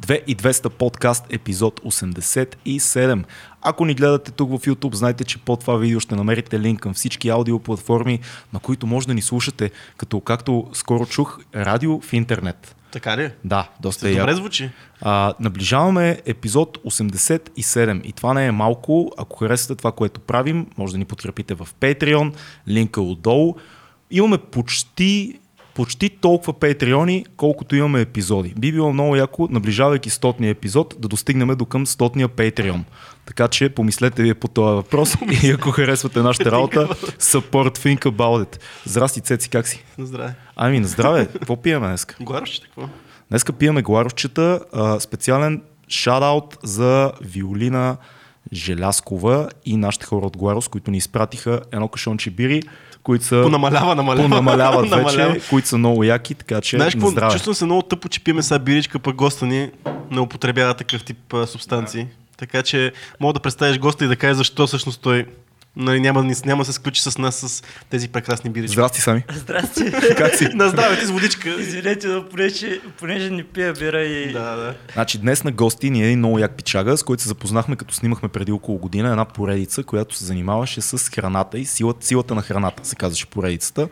2200 подкаст, епизод 87. Ако ни гледате тук в YouTube, знайте, че под това видео ще намерите линк към всички аудиоплатформи, на които може да ни слушате, като както скоро чух, радио в интернет. Така ли? Да, доста е Добре звучи. А, наближаваме епизод 87 и това не е малко. Ако харесате това, което правим, може да ни подкрепите в Patreon, линка отдолу. Имаме почти, почти толкова Патреони, колкото имаме епизоди. Би било много яко, наближавайки 100-ния епизод, да достигнем до към 100-ния Patreon. Така че помислете вие по този въпрос и ако харесвате нашата работа, support think about it. Здрасти, Цеци, как си? Здраве. Ами, на здраве. Какво пиеме днес? Горошче, какво? Днеска пиеме гларовчета. Специален шараут за Виолина Желяскова и нашите хора от Гларос, които ни изпратиха едно кашонче бири, които са Понамалява, намалява. понамаляват Намалява. вече, които са много яки, така че Знаеш на какво? Чувствам се много тъпо, че пиеме сега биричка, пък госта ни не употребява такъв тип а, субстанции. Така че мога да представиш госта и да кажеш защо всъщност той нали, няма, няма да се сключи с нас с тези прекрасни бирички. Здрасти, Сами. Здрасти. Как си? На здраве ти с водичка. Извинете, но понеже, понеже не пия бира и... Да, да. Значи днес на гости ни е един много як пичага, с който се запознахме като снимахме преди около година една поредица, която се занимаваше с храната и силата, силата на храната, се казваше поредицата.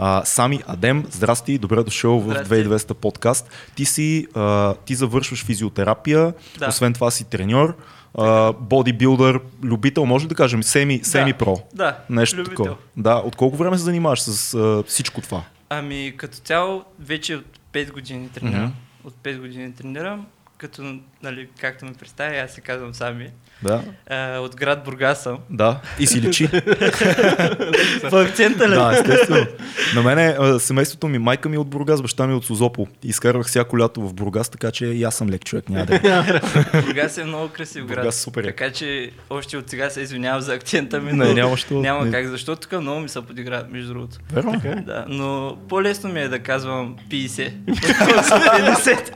А, Сами Адем, здрасти, добре дошъл в Здрасти. 2200 подкаст. Ти си, а, ти завършваш физиотерапия, Да. освен това си треньор, а, бодибилдър, любител, може да кажем, семи, семи про. Да, Нещо любител. такова. Да, от колко време се занимаваш с а, всичко това? Ами като цяло вече от 5 години тренирам. Мгм. От 5 години тренирам, като, нали, както ме представя, аз се казвам Сами. Да. А, от град Бургас съм. Да, и си личи. По акцента ли? Да, естествено. На мене а, семейството ми, майка ми е от Бургас, баща ми е от Созопол. Изкарвах всяко лято в Бургас, така че и аз съм лек човек. Няма да е. Бургас е много красив град. Бургас супер. Така че още от сега се извинявам за акцента ми, Не, няма що. няма Не. как, защото тук много ми се подиграват, между другото. Верно? Да, но по-лесно ми е да казвам 50. отколкото 50.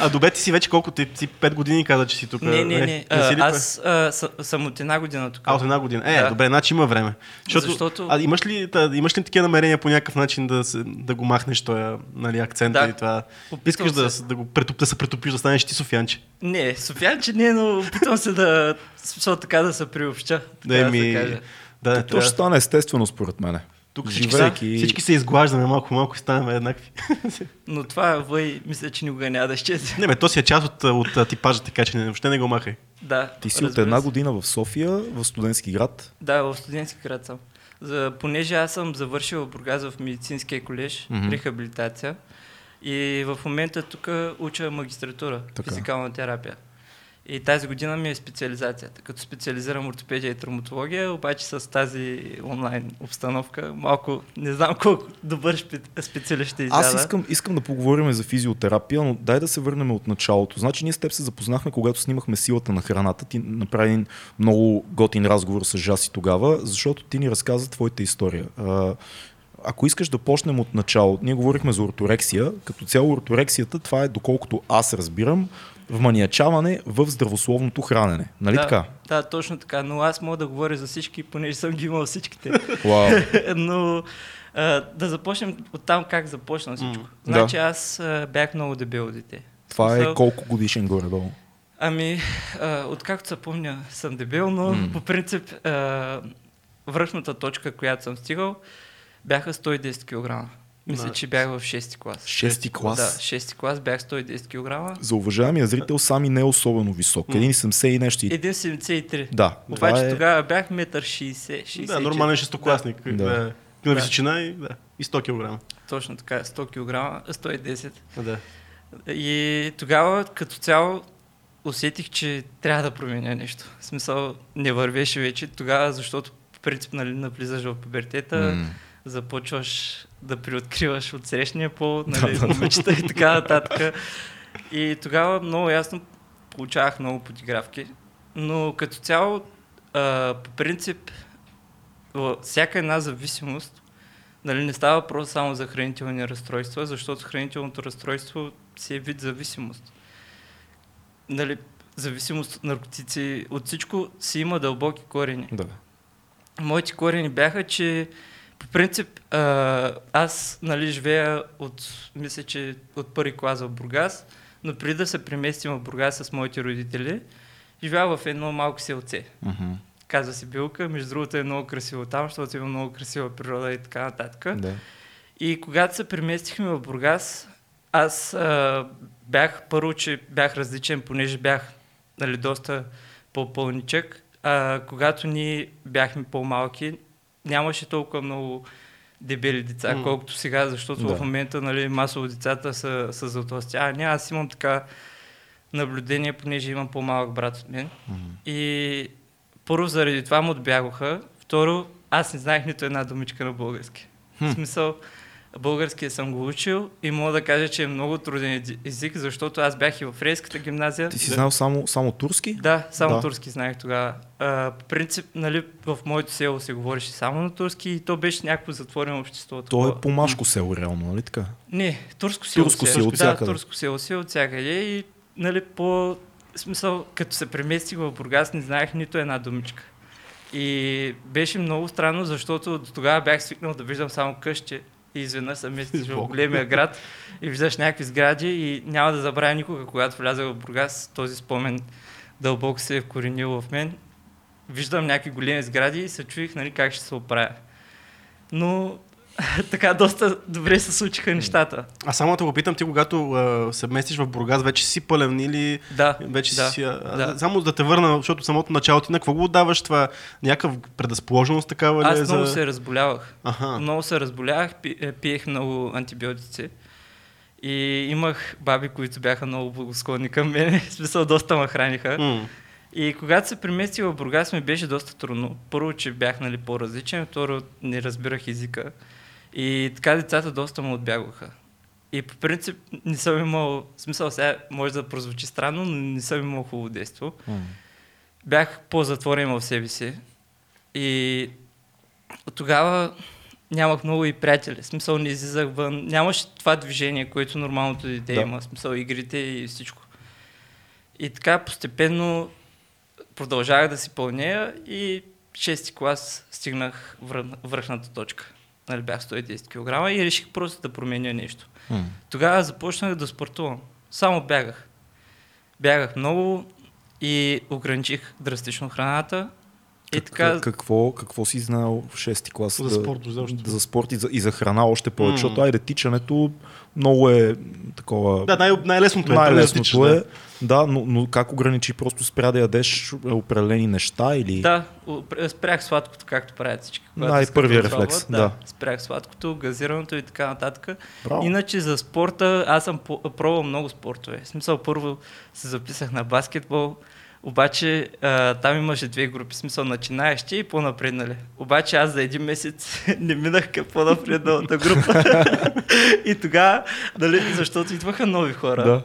А добе ти си вече колко ти, си 5 години каза, че си тук. Не, не, Е, не. си А, ли аз а, съ- съм от една година тук. А, от една година. Е, Да. добре, значи има време. Защото, Защото- А имаш ли, та, имаш ли такива намерения по някакъв начин да, се, да го махнеш този нали, акцента Да. и това? Опитвам Искаш да, се. да, го претоп, да се претопиш, да станеш ти Софианче. Не, Софианче не, но опитвам се да, така да се приобща. Така Да, да, ми... се каже. Да, То ще стане естествено според мене. Тук всички, Живейки- са, всички се изглаждаме малко-малко и ставаме еднакви. Но това въй, мисля, че никога няма да изчезне. не, бе, то си е част от, от, типажа, така че не, въобще не го махай. Да, Ти си от една се. година в София, в студентски град. Да, в студентски град съм. За, понеже аз съм завършил в Бургас в медицинския колеж, Мгм. рехабилитация. И в момента тук уча магистратура, Така. физикална терапия. И тази година ми е специализацията. Като специализирам ортопедия и травматология, обаче с тази онлайн обстановка, малко не знам колко добър специалист ще изяда. Аз искам, искам да поговорим за физиотерапия, но дай да се върнем от началото. Значи ние с теб се запознахме, когато снимахме силата на храната. Ти направи един много готин разговор с Жаси тогава, защото ти ни разказа твоята история. Ако искаш да почнем от начало, ние говорихме за орторексия. Като цяло орторексията, това е, доколкото аз разбирам, вманиячаване в здравословното хранене. Нали да, така? Да, точно така. Но аз мога да говоря за всички, понеже съм ги имал всичките. Вау. Но а, да започнем от там как започна всичко. Да. Значи аз а, бях много дебело дете. Това е Смисъл, колко годишен горе-долу? Ами, а, откакто се помня, съм дебел, но М. по принцип а, връхната точка, която съм стигал, бяха 110 кг. Мисля, Да. че бях в 6 клас. Шести клас? Да, 6 клас бях 110 кг. За уважаемия зрител сами не е особено висок. М. 1,70 и нещо. и- 1,73. Да, Обаче е... тогава бях 1,60 м. Да, нормален шестокласник. Да. Да. На височина и, да, и 100 кг. Точно така, 100 кг, 110 Да. И тогава като цяло усетих, че трябва да променя нещо. В смисъл не вървеше вече тогава, защото по принцип нали, навлизаш в пубертета, М. започваш да приоткриваш от срещния пол, нали, момичета и така нататък. И тогава много ясно получавах много подигравки, но като цяло а, по принцип всяка една зависимост Нали, не става въпрос само за хранителни разстройства, защото хранителното разстройство си е вид зависимост. Нали, зависимост от наркотици, от всичко си има дълбоки корени. Да. Моите корени бяха, че по принцип а, аз нали, живея от, мисля, че от първи клас в Бургас но преди да се преместим в Бургас с моите родители, живях в едно малко селце. Мгм. Казва се Билка, между другото е много красиво там, защото има много красива природа и така нататък. Да. И когато се преместихме в Бургас, аз а, бях, първо, че бях различен, понеже бях нали, доста по-пълничък. А, когато ние бяхме по-малки, нямаше толкова много дебели деца, М. колкото сега, защото Да. в момента нали, масово децата са, са затластявани. Аз имам така наблюдение, понеже имам по-малък брат от мен. Мгм. И първо заради това му отбягоха. Второ, аз не знаех нито една думичка на български. Хм. В смисъл, българския съм го учил и мога да кажа, че е много труден ези- език, защото аз бях и в фрейската гимназия. Ти си знал само, само турски? Да, само Да. турски знаех тогава. По принцип, нали, в моето село се говореше само на турски и то беше някакво затворено общество. То е по-машко село, реално, нали така? Не, турско село. Турско село Да, всякъде. турско село си от всякъде и нали по смисъл, като се преместих в Бургас, не знаех нито една думичка. И беше много странно, защото до тогава бях свикнал да виждам само къщи и изведнъж се местиш в големия град и виждаш някакви сгради и няма да забравя никога, когато влязах в Бургас, този спомен дълбоко се е вкоренил в мен. Виждам някакви големи сгради и се чуих нали, как ще се оправя. Но така доста добре се случиха нещата. А само да го питам, ти когато а, се местиш в Бургас, вече си пълен или Да, вече да, си... А, да. Само да те върна, защото самото начало ти на какво го отдаваш това? Някакъв предразположеност такава ли? е Аз много за... се разболявах. Аха. Много се разболявах, е, пиех много антибиотици. И имах баби, които бяха много благосклонни към мен. В смисъл, доста ме храниха. М. И когато се преместих в Бургас, ми беше доста трудно. Първо, че бях нали, по-различен, второ, не разбирах езика. И така децата доста му отбягваха. И по принцип не съм имал, смисъл сега може да прозвучи странно, но не съм имал хубаво детство. М. Бях по-затворен в себе си. И тогава нямах много и приятели. Смисъл не излизах вън. Нямаше това движение, което нормалното дете Да. има. Смисъл игрите и всичко. И така постепенно продължавах да си пълнея и 6 клас стигнах връх, връхната точка. Нали, бях 110 кг и реших просто да променя нещо. М. Тогава започнах да спортувам. Само бягах. Бягах много и ограничих драстично храната. И Как- така, Какво, какво си знал в 6-ти клас? За спорт, изобщо. За спорт и за, и за храна още повече, М. защото айде тичането много е такова... Да, най- най-лесното е. най-лесното да. е. Да, но, но как ограничи? Просто спря да ядеш определени неща или... да, спрях сладкото, както правят всички. когато Най- искат първия да отслабват. рефлекс, Да, да. спрях сладкото, газираното и така нататък. Браво. Иначе за спорта, аз съм пробвал много спортове. В смисъл, първо се записах на баскетбол, обаче а, там имаше две групи, смисъл начинаещи и по-напреднали. Обаче аз за един месец не минах към по-напредналата група. и тогава, нали, защото идваха нови хора. Да.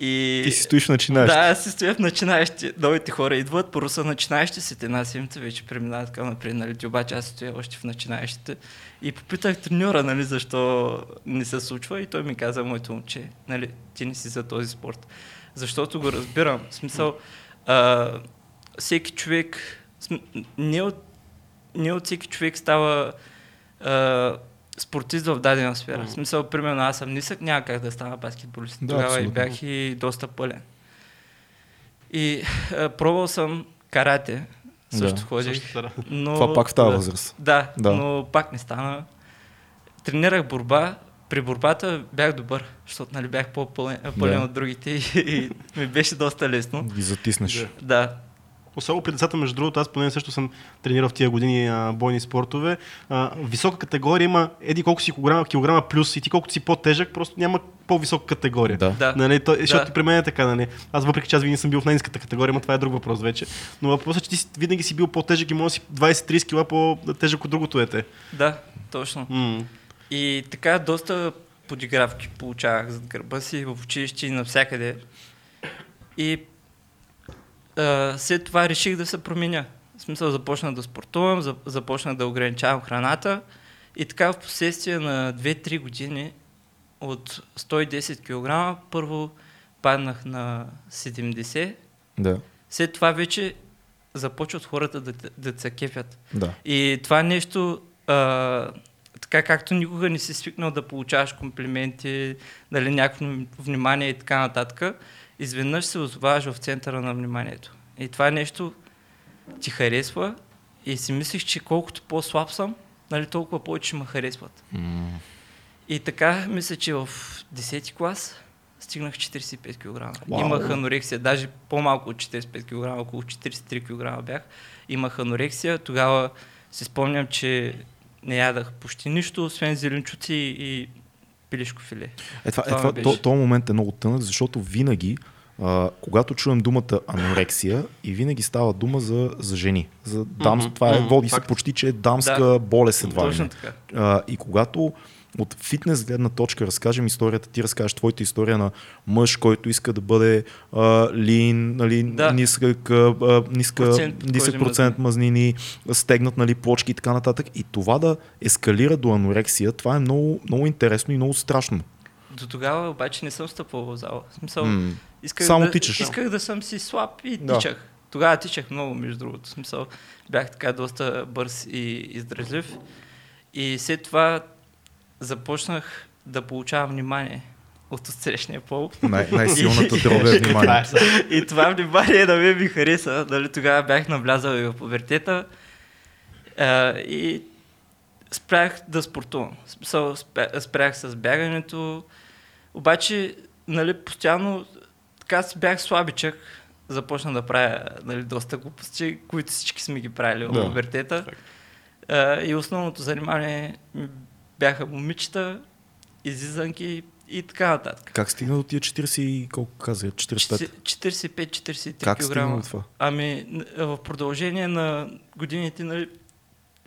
И... Ти си стоиш начинаещ. Да, аз си стоя в начинаещи. Новите хора идват, първо са начинаещи след една седмица, вече преминават към напредналите, обаче аз стоя още в начинаещите. И попитах треньора, нали, защо не се случва и той ми каза, моето момче, нали, ти не си за този спорт. Защото го разбирам. В смисъл, а, всеки човек, не от, не от всеки човек става а, спортист в дадена сфера. В смисъл, примерно, аз съм нисък, няма как да стана баскетболист. Да, Тогава и абсолютно. бях и доста пълен. И а, пробвал съм карате, също Да. ходих. Също, да. Но, Това пак в тази да. възраст. Да, Да. но пак не стана. Тренирах борба. При борбата бях добър, защото нали, бях по-пълен пълен Да. от другите и, и ми беше доста лесно. Ги затиснеш. Да. Да, Особено при децата, между другото, аз поне също съм тренирал в тия години а, бойни спортове. А, висока категория има еди колко си килограма, килограма плюс и ти колкото си по-тежък, просто няма по-висока категория. Да. да. Нали, то, защото Да. при мен е така, нали. Аз въпреки че аз винаги съм бил в най-низката категория, но това е друг въпрос вече. Но въпросът е, че ти винаги си бил по-тежък и може си 20-30 кила по-тежък от другото дете. Да, точно. М. И така доста подигравки получавах зад гърба си в училище и навсякъде. И а, след това реших да се променя. В смисъл започнах да спортувам, за- започнах да ограничавам храната и така в последствие на 2-3 години от 110 кг първо паднах на 70, Да. след това вече започват хората да, да се кефят. Да. И това нещо, а, така както никога не си свикнал да получаваш комплименти, дали някакво внимание и така нататък, изведнъж се озоваваш в центъра на вниманието. И това нещо ти харесва и си мислиш, че колкото по-слаб съм, нали, толкова повече ме харесват. М, И така, мисля, че в 10 клас стигнах 45 кг. Вау. Имах анорексия, даже по-малко от 45 кг, около 43 кг бях. Имах анорексия, тогава си спомням, че не ядах почти нищо, освен зеленчуци и пилешко филе. Е, това, е, Това това, ме то, то момент е много тънък, защото винаги, а, когато чуем думата анорексия, и винаги става дума за, за жени. За дамс, Мгм, това е, мгм, води се факт. почти, че е дамска Да. болест едва ли Точно не. така. А, и когато от фитнес гледна точка разкажем историята, ти разкажеш твоята история на мъж, който иска да бъде а, лин, нали, Да. нисък, а, ниска, Процент нисък кожи процент мазнини, стегнат нали, плочки и така нататък. И това да ескалира до анорексия, това е много, много интересно и много страшно. До тогава обаче не съм стъпвал в зала. В смисъл, М. исках, Само да, тичаш. исках да съм си слаб и Да. тичах. Тогава тичах много, между другото. В смисъл, бях така доста бърз и издръжлив. И след това започнах да получавам внимание от отсрещния пол. Най- най-силната droga е внимание. И това внимание на мен ми хареса. Дали, тогава бях навлязал и в пубертета. А, и спрях да спортувам. Спрях с бягането. Обаче, нали, постоянно така си бях слабичък. Започна да правя нали, доста глупости, които всички сме ги правили в Да. пубертета. А, и основното занимание бяха момичета, излизанки и така нататък. Как стигна до тия 40 и колко каза? 45? 45-43 Как кг. това? Ами, в продължение на годините, нали,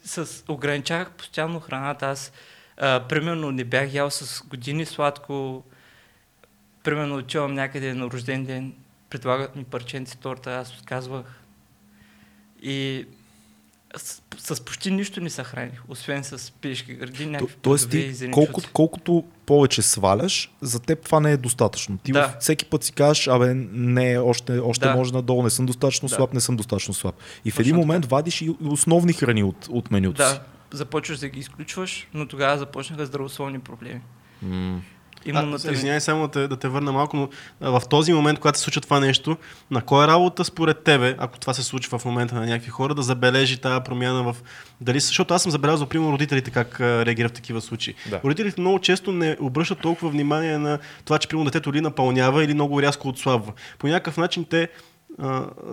с, ограничавах постоянно храната. Аз, а, примерно, не бях ял с години сладко. Примерно, отивам някъде на рожден ден, предлагат ми парченци торта, аз отказвах. И с, с почти нищо не се храних, освен с пишки гради, някакви тоест ти, колкото, колкото повече сваляш, за теб това не е достатъчно. Ти Да. всеки път си кажеш, абе, не, още, още Да. може надолу, не съм достатъчно Да. слаб, не съм достатъчно слаб. И в Точно един така. момент вадиш и основни храни от, от менюто си. Да, започваш да ги изключваш, но тогава започнаха здравословни проблеми. М. Имунната А, ми- извинявай само да те, да те върна малко, но а, в този момент, когато се случва това нещо, на кой е работа според тебе, ако това се случва в момента на някакви хора, да забележи тази промяна в... Дали, защото аз съм забелязал, примерно, родителите как а, реагират в такива случаи. Да. Родителите много често не обръщат толкова внимание на това, че примерно детето или напълнява, или много рязко отслабва. По някакъв начин те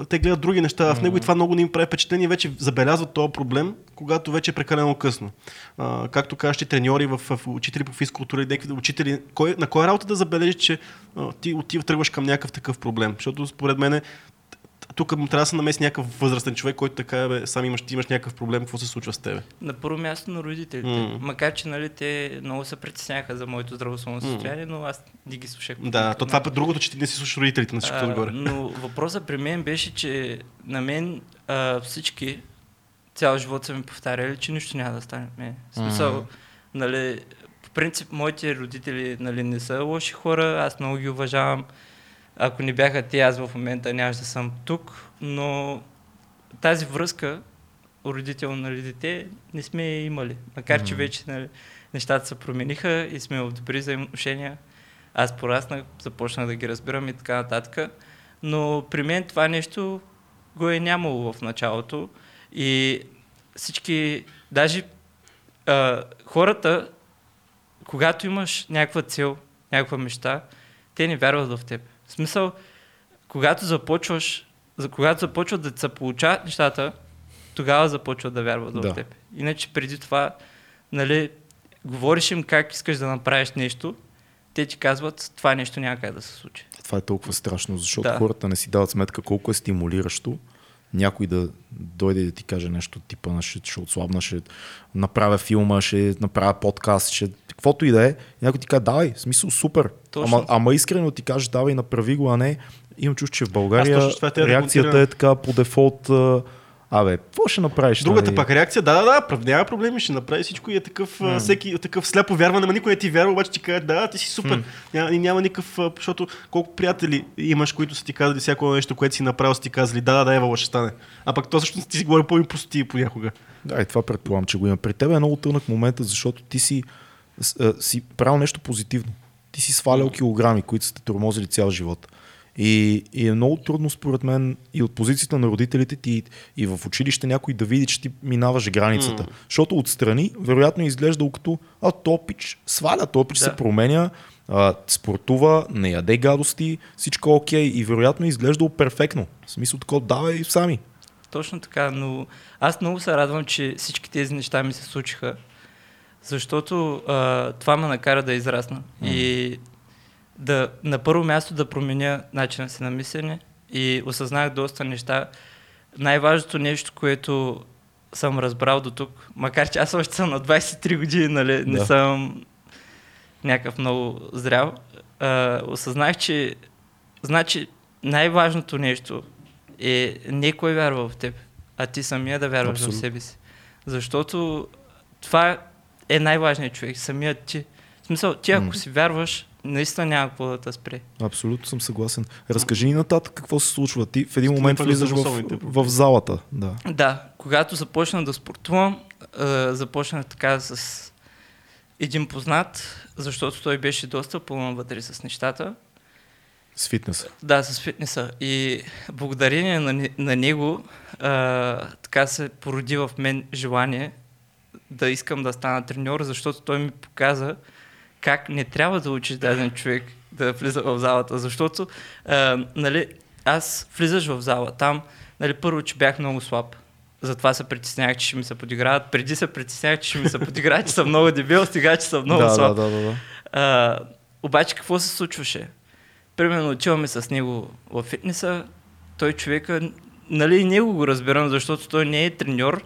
те гледат други неща в него и това много не им прави впечатление. Вече забелязват този проблем, когато вече е прекалено късно. А, както кажеш, треньори, в, в учители по физкултура и някакви учители, кой, на кой е работа да забележиш, че а, ти отива, тръгваш към някакъв такъв проблем? Защото според мен тук му трябва да се намеси някакъв възрастен човек, който така, бе, сам имаш, ти имаш някакъв проблем, какво се случва с тебе? На първо място на родителите. М. Макар, че нали, те много се притесняха за моето здравословно състояние, но аз не ги слушах. Да, то това е другото, че ти не си слушаш родителите на всичкото отгоре. Но въпросът при мен беше, че на мен а, всички цял живот са ми повтаряли, че нищо няма да стане. В смисъл, Мгм. нали, по принцип, моите родители нали, не са лоши хора, аз много ги уважавам. Ако не бяха те, аз в момента нямаше да съм тук, но тази връзка родител нали, дете не сме я имали. Макар, че вече нали, нещата се промениха и сме в добри взаимоотношения. Аз пораснах, започнах да ги разбирам и така нататък. Но при мен това нещо го е нямало в началото. И всички, даже а, хората, когато имаш някаква цел, някаква мечта, те не вярват в теб. В смисъл, когато започваш, за когато започват да се получават нещата, тогава започват да вярват Да. в теб. Иначе преди това, нали, говориш им как искаш да направиш нещо, те ти казват, това нещо няма как да се случи. Това е толкова страшно, защото Да. хората не си дават сметка колко е стимулиращо някой да дойде и да ти каже нещо типа на ще, ще отслабна, ще направя филма, ще направя подкаст, ще каквото и да е. Някой ти каже, давай, смисъл супер. Точно. Ама, ама искрено ти кажеш, давай, направи го, а не. Имам чувство, че в България Аз точно да реакцията коментирам. е така по дефолт. Абе, какво ще направиш? Другата нали? пак реакция, да, да, да, няма проблеми, ще направи всичко и е такъв, mm. всеки, такъв сляпо вярване, ама никой не ти вярва, обаче ти каже, да, ти си супер. Mm. Няма, няма никакъв, защото колко приятели имаш, които са ти казали всяко нещо, което си направил, са ти казали, да, да, да, Ева, ще стане. А пък то всъщност ти си говори по-импростотие понякога. Да, и това предполагам, че го има. При теб е много тънък момента, защото ти си, си правил нещо позитивно. Ти си свалял килограми, които са те тормозили цял живот. И, и е много трудно, според мен, и от позицията на родителите ти, и в училище някой да види, че ти минаваш границата. Mm. Защото отстрани, вероятно, е изглежда като, а топич сваля, топич Да. се променя, а, спортува, не яде гадости, всичко е окей. И вероятно е изглеждало перфектно. В смисъл такова, давай сами. Точно така, но аз много се радвам, че всички тези неща ми се случиха, защото а, това ме накара да израсна. И да, на първо място да променя начина си на мислене и осъзнах доста неща. Най-важното нещо, което съм разбрал до тук, макар че аз още съм на 23 години, нали, не Да. съм някакъв много зрял, а, осъзнах, че значи най-важното нещо е не кой вярва в теб, а ти самия да вярваш Абсолютно. в себе си. Защото това е най-важният човек, самият ти. В смисъл, ти ако си вярваш, наистина няма какво да те спре. Абсолютно съм съгласен. Разкажи ни нататък какво се случва. Ти в един момент влизаш в, в залата. Да. Да, когато започнах да спортувам, започнах така с един познат, защото той беше доста пълно вътре с нещата. С фитнеса. Да, с фитнеса. И благодарение на, на него, а, така се породи в мен желание да искам да стана треньор, защото той ми показа как не трябва да учиш даден човек да влиза в залата, защото а, нали, аз влизаш в зала, там нали, първо, че бях много слаб, затова се притеснях, че ще ми се подиграват. Преди се притеснях, че ще ми се подиграват, че съм много дебил, сега, че съм много да, слаб. да, да, да, да. А, обаче какво се случваше? Примерно отиваме с него в фитнеса, той човека, нали и него го разбирам, защото той не е треньор,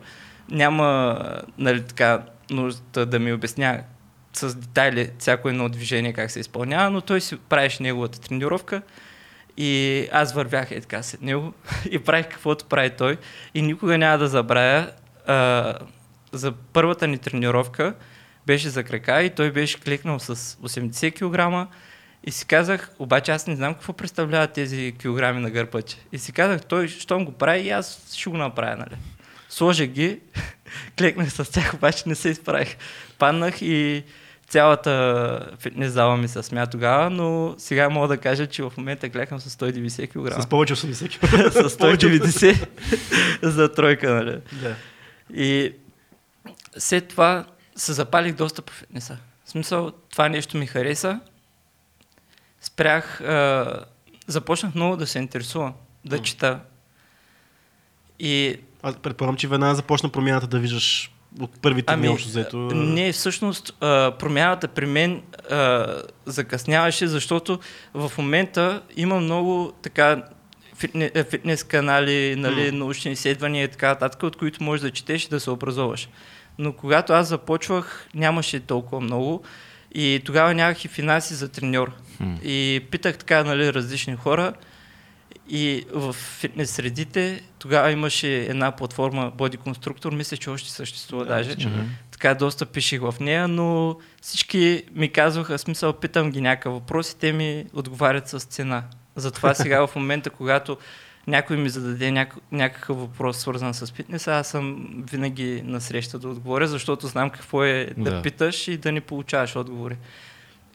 няма нали, така нужда да ми обясня с детайли всяко едно движение как се изпълнява, но той си правеше неговата тренировка и аз вървях е така след него и правих каквото прави той и никога няма да забравя а, за първата ни тренировка беше за крака и той беше клекнал с 80 кг и си казах, обаче аз не знам какво представляват тези килограми на гърбаче. И си казах, той, щом го прави, и аз ще го направя, нали? Сложих ги, клекнах с тях, обаче не се изправих. Паднах и цялата фитнес зала ми се смя тогава, но сега мога да кажа, че в момента клякам с 190 кг. С повече 80 кг. с 190 за тройка, нали? Да. И след това се запалих доста по фитнеса. В смисъл, това нещо ми хареса. Спрях, а, започнах много да се интересувам, да чета. И Аз предполагам, че веднага започна промяната да виждаш от първите дни общо взето. не, всъщност а, промяната при мен а, закъсняваше, защото в момента има много така е, фитнес канали, нали, М. научни изследвания и така нататък, от които можеш да четеш и да се образоваш. Но когато аз започвах, нямаше толкова много и тогава нямах и финанси за треньор. Хм. И питах така, нали, различни хора. И в фитнес средите тогава имаше една платформа Body Constructor, мисля, че още съществува Да, даже. да. Така доста пишех в нея, но всички ми казваха, смисъл, питам ги някакъв въпрос и те ми отговарят с цена. Затова сега в момента, когато някой ми зададе няк- някакъв въпрос, свързан с фитнеса, аз съм винаги на среща да отговоря, защото знам какво е да, Да. питаш и да не получаваш отговори.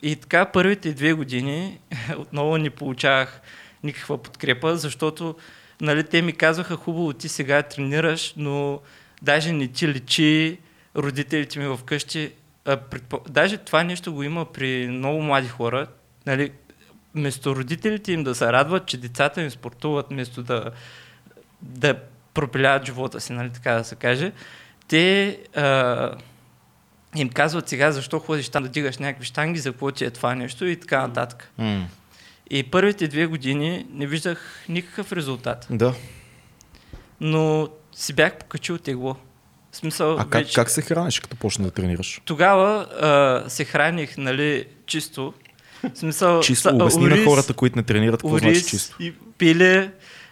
И така първите две години отново не получавах никаква подкрепа, защото нали, те ми казваха, хубаво ти сега тренираш, но даже не ти личи родителите ми вкъщи. А, предпо... Даже това нещо го има при много млади хора. Нали, вместо родителите им да се радват, че децата им спортуват, вместо да, да пропиляват живота си, нали, така да се каже, те а, им казват сега защо ходиш там да дигаш някакви штанги, за какво ти е това нещо и така нататък. М. И първите две години не виждах никакъв резултат, Да. но си бях покачил тегло. В смисъл, А как, вече... как се храниш, като почна да тренираш? Тогава а, се храних, нали, чисто. В смисъл, Чисто, са- обясни на ориз, хората, които не тренират, какво значи чисто. и пиле,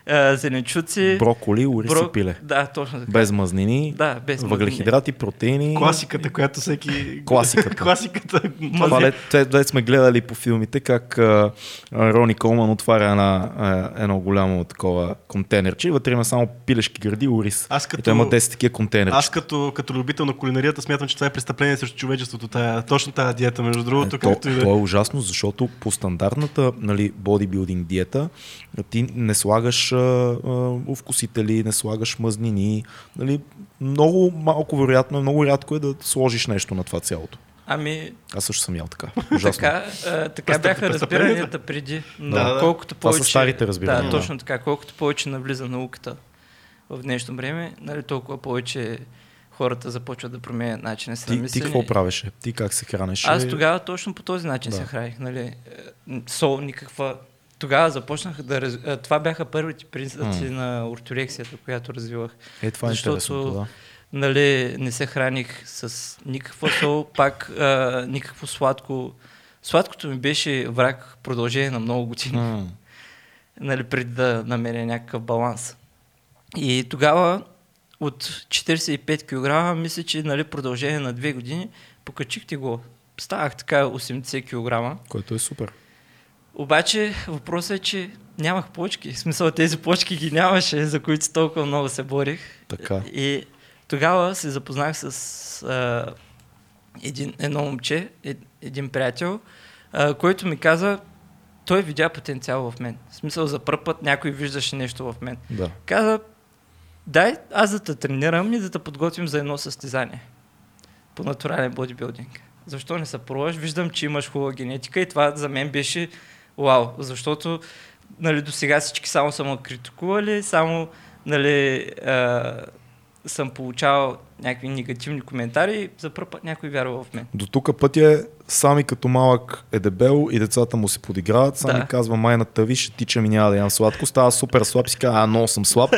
а, зеленчуци. Броколи, ориз бро- и пиле. Да, точно така. Без мазнини, Да, без въглехидрати, протеини. Класиката, която всеки... Класиката. Класиката. Това лет, те сме гледали по филмите как а, Рони Колман отваря една, а, едно голямо такова контейнерче и вътре има само пилешки гради и ориз. Аз И като- той има 10 такива контейнерчета. Аз като, като любител на кулинарията смятам, че това е престъпление срещу човечеството. Тая, точно тази диета, между другото, Е, то, и да то е ужасно, защото по стандартната нали, бодибилдинг диета ти не слагаш а, а, вкусители, не слагаш мазнини. Нали, много малко вероятно, много рядко е да сложиш нещо на това цялото. Ами, Аз също съм ял така. Ужасно. така, а, така Престъп- бяха разбиранията преди. Но Да, да. колкото Това са повече... старите разбирания. Да, Да. точно така. Колкото повече навлиза науката в днешно време, нали, толкова повече хората започват да променят начина си на Ти, ти мислене. какво правеше? Ти как се хранеше? Аз тогава точно по този начин Да. се храних. Нали? Е, Сол, никаква... Тогава започнах да... Раз... Това бяха първите признаци М. на орторексията, която развивах. Е, това е защото- да. Нали, не се храних с никаква сол, пак а, никакво сладко. Сладкото ми беше враг в продължение на много години, М. нали, преди да намеря някакъв баланс. И тогава от 45 кг, мисля, че нали, продължение на 2 години, покачихте го. Ставах така 80 кг. Което е супер. Обаче въпросът е, че нямах почки. В смисъл тези почки ги нямаше, за които толкова много се борих. Така. И тогава се запознах с а, един, едно момче, ед, един приятел, а, който ми каза, той видя потенциал в мен. В смисъл за първ път някой виждаше нещо в мен. Да. Каза, дай аз да те тренирам и да те подготвим за едно състезание по натурален бодибилдинг. Защо не се пробваш? Виждам, че имаш хубава генетика и това за мен беше вау, защото нали, до сега всички само са критикували, само нали, а, съм получавал някакви негативни коментари за първ път някой вярва в мен. До тук пътя е сами като малък е дебел и децата му се подиграват. Сами Да. казва майната ви, ще тичам и няма да ям сладко. Става супер слаб и си казва, а, много съм слаб.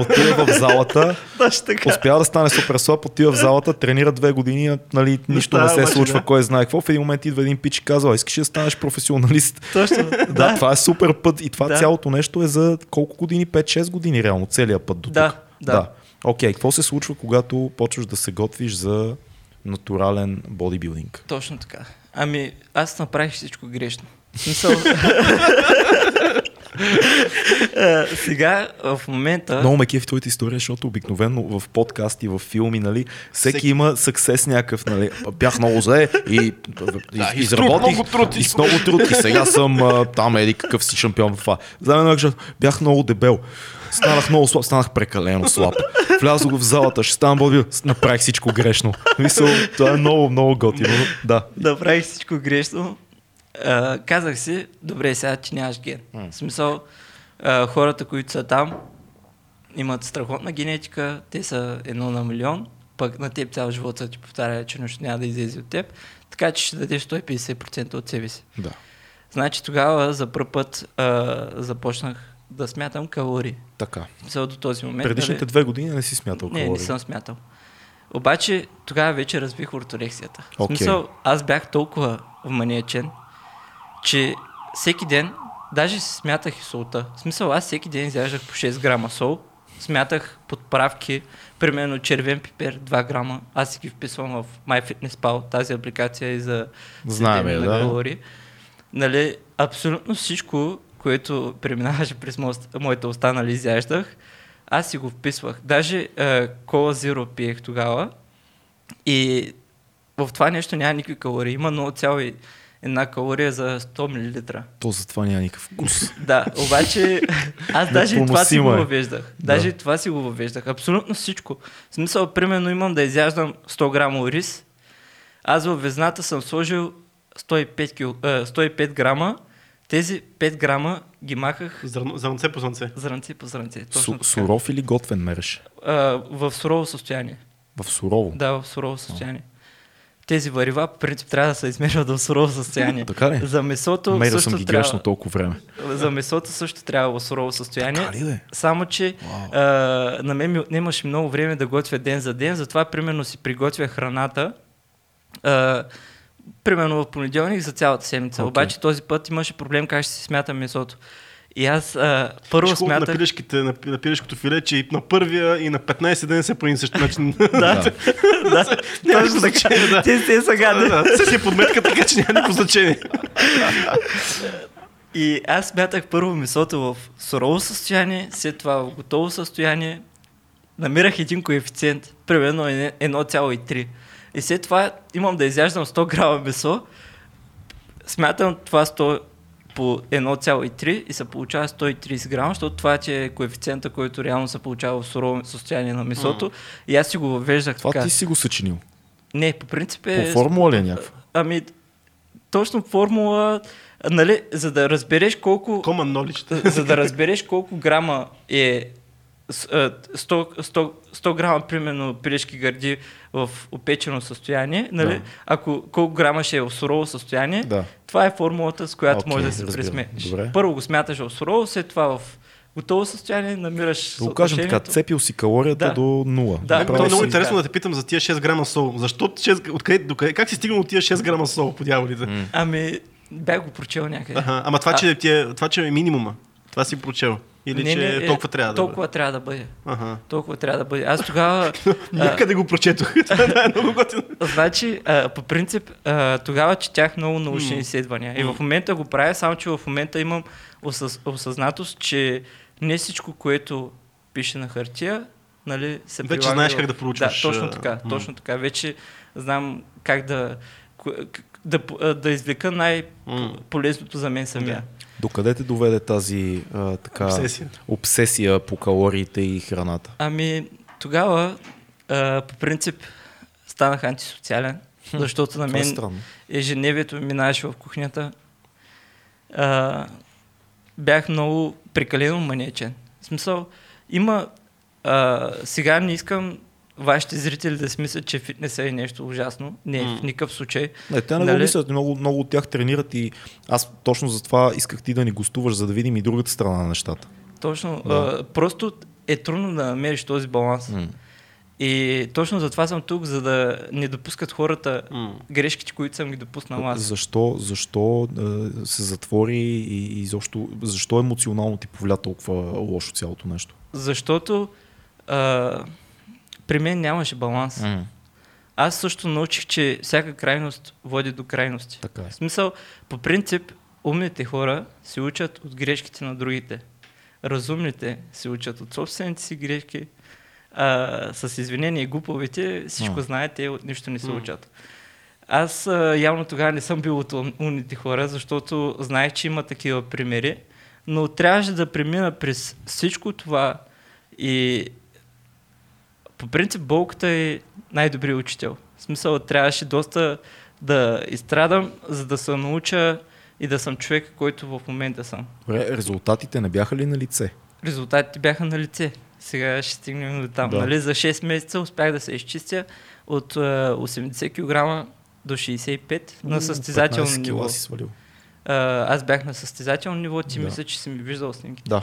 Отива в залата, успява да стане супер слаб, отива в залата, тренира две години, нали, нищо не става се случва, да. кой знае какво. В един момент идва един пич и казва, искаш да станеш професионалист. Точно. Да, това е супер път и това Да. цялото нещо е за колко години? 5-6 години реално, целият път до Да, тук. да. да. Окей, какво се случва, когато почваш да се готвиш за натурален бодибилдинг? Точно така. Ами, аз направих всичко грешно. В Смисъл... А, Сега, в момента... Много ме кефи твоята история, защото обикновено в подкасти, в филми, нали, всеки, Всеки- има съксес някакъв, нали, бях много зле и, Да, изработих много труд, и с много труд и сега съм а, там еди какъв си шампион в това. За мен е, бях много дебел. Станах много слаб, станах прекалено слаб. Влязох в залата, ще ставам бодибил, направих всичко грешно. Мисъл, това е много, много готино. Да. направих всичко грешно. А, казах си, добре, сега ти нямаш ген. В смисъл, а, хората, които са там, имат страхотна генетика, те са едно на милион, пък на теб цял живот са ти повтаря, че нищо няма да излезе от теб, така че ще дадеш 150% от себе си. да. Значи тогава за първ път а, започнах да смятам калории. Така. В смисъл до този момент. Предишните нали, две години не си смятал не, калории. не съм смятал. Обаче тогава вече развих орторексията. В Окей. смисъл, аз бях толкова вманиечен, че всеки ден, даже си смятах и солта. В смисъл, аз всеки ден изяждах по 6 грама сол, смятах подправки, примерно червен пипер 2 грама. Аз си ги вписвам в MyFitnessPal, тази апликация е за Знаем я, следене на да. калории. Нали, абсолютно всичко, което преминаваше през мост- моята уста, нали, изяждах, аз си го вписвах. Даже е, кола Zero пиех тогава и в това нещо няма никакви калории. Има 0,1 калория за 100 мл. То затова няма никакъв вкус. Да, обаче аз даже и това си го е. въвеждах. Даже Да. и това си го въвеждах. Абсолютно всичко. В смисъл, примерно имам да изяждам 100 грама рис. Аз във везната съм сложил 105, кил, е, 105 грама. Тези 5 грама ги махах Зърнце по зърнце. зранци по зранци. Точно Су, суров или готвен мереш? А, в сурово състояние. В сурово. Да, в сурово състояние. Тези варива, по принцип, трябва да се измерват в сурово състояние. Така ли? За месото Мерил също съм ги трябва... толкова време. За месото също трябва в сурово състояние. Така ли бе? Само, че а, на мен ми отнемаше много време да готвя ден за ден, затова примерно си приготвя храната. А, примерно в понеделник за цялата седмица. Окей. Обаче този път имаше проблем как ще си смятам месото. И аз а, първо Виж колко на смятах... пилешките, на, на пилешкото филе, че и на първия и на 15 ден се прави същия начин. да, да, Няма значение, да. Те се гадни. Да, Все си е подметка, така че няма никакво значение. И аз смятах първо месото в сурово състояние, след това в готово състояние. Намирах един коефициент, примерно е 1,3. И след това имам да изяждам 100 грама месо, смятам това 100 по 1,3 и се получава 130 грама, защото това ти е коефициента, който реално се получава в сурово състояние на месото. И аз си го въвеждах Това така. ти си го съчинил. Не, по принцип По е... формула ли е някаква? Ами, точно формула, нали, за да разбереш колко... Common knowledge. за да разбереш колко грама е 100, 100, 100 грама, примерно, пилешки гърди в опечено състояние, нали? Да. ако колко грама ще е в сурово състояние, Да. това е формулата, с която Окей, можеш да се. Добре. Първо го смяташ в сурово, след това в готово състояние, намираш Да го кажем така, цепил си калорията Да. до нула. Да, Мен- Направо мен е много си- интересно да те питам за тия 6 грама сол. Защо 6, откъде, докъде, как си стигнал от тия 6 грама сол по дяволите? Ами, бях го прочел някъде. Аха, ама това, че, ти е, това, че е минимума. Това си прочел. Или Не, че не, е, толкова трябва да Толкова трябва да бъде. Ага. Толкова трябва да бъде. Аз тогава... Някъде го прочетох. Това е много готино. Значи, а, по принцип, а, тогава четях много научни изследвания. И в момента го правя, само че в момента имам осъз, осъзнатост, че не всичко, което пише на хартия, нали, се Вече прилага знаеш как да проучваш, Да, точно така, м. точно така. Вече знам как да, да, да извлека най-полезното за мен самия. Да. Докъде те доведе тази а, така, Обсесия. обсесия по калориите и храната? Ами, тогава, а, по принцип, станах антисоциален, защото на е мен странно. ежедневието ми минаваше в кухнята. А, бях много прекалено манечен. В смисъл, има... А, сега не искам вашите зрители да си мислят, че фитнеса е нещо ужасно. Не, М. в никакъв случай. Не, те не Нали? го мислят. Много, много от тях тренират и аз точно за това исках ти да ни гостуваш, за да видим и другата страна на нещата. Точно. Да. А, просто е трудно да намериш този баланс. М. И точно затова съм тук, за да не допускат хората М. грешките, които съм ги допуснал аз. Защо, защо е, се затвори и, и изобщо, защо емоционално ти повля толкова лошо цялото нещо? Защото а, при мен нямаше баланс. М. Аз също научих, че всяка крайност води до крайности. Така е. В смисъл, по принцип, умните хора се учат от грешките на другите. Разумните се учат от собствените си грешки. А, с извинение глупавите, всичко А. знаят, те от нищо не се М. учат. Аз а, явно тогава не съм бил от ум- умните хора, защото знаех, че има такива примери, но трябваше да премина през всичко това и по принцип болката е най-добрият учител. В смисъл, трябваше доста да изстрадам, за да се науча и да съм човек, който в момента съм. Добре, резултатите не бяха ли на лице? Резултатите бяха на лице. Сега ще стигнем до там. Да. Нали? За 6 месеца успях да се изчистя от а, 80 кг до 65 на състезателно 15 ниво. си свалил. А, аз бях на състезателно ниво, ти Да. мисля, че си ми виждал снимки. Да.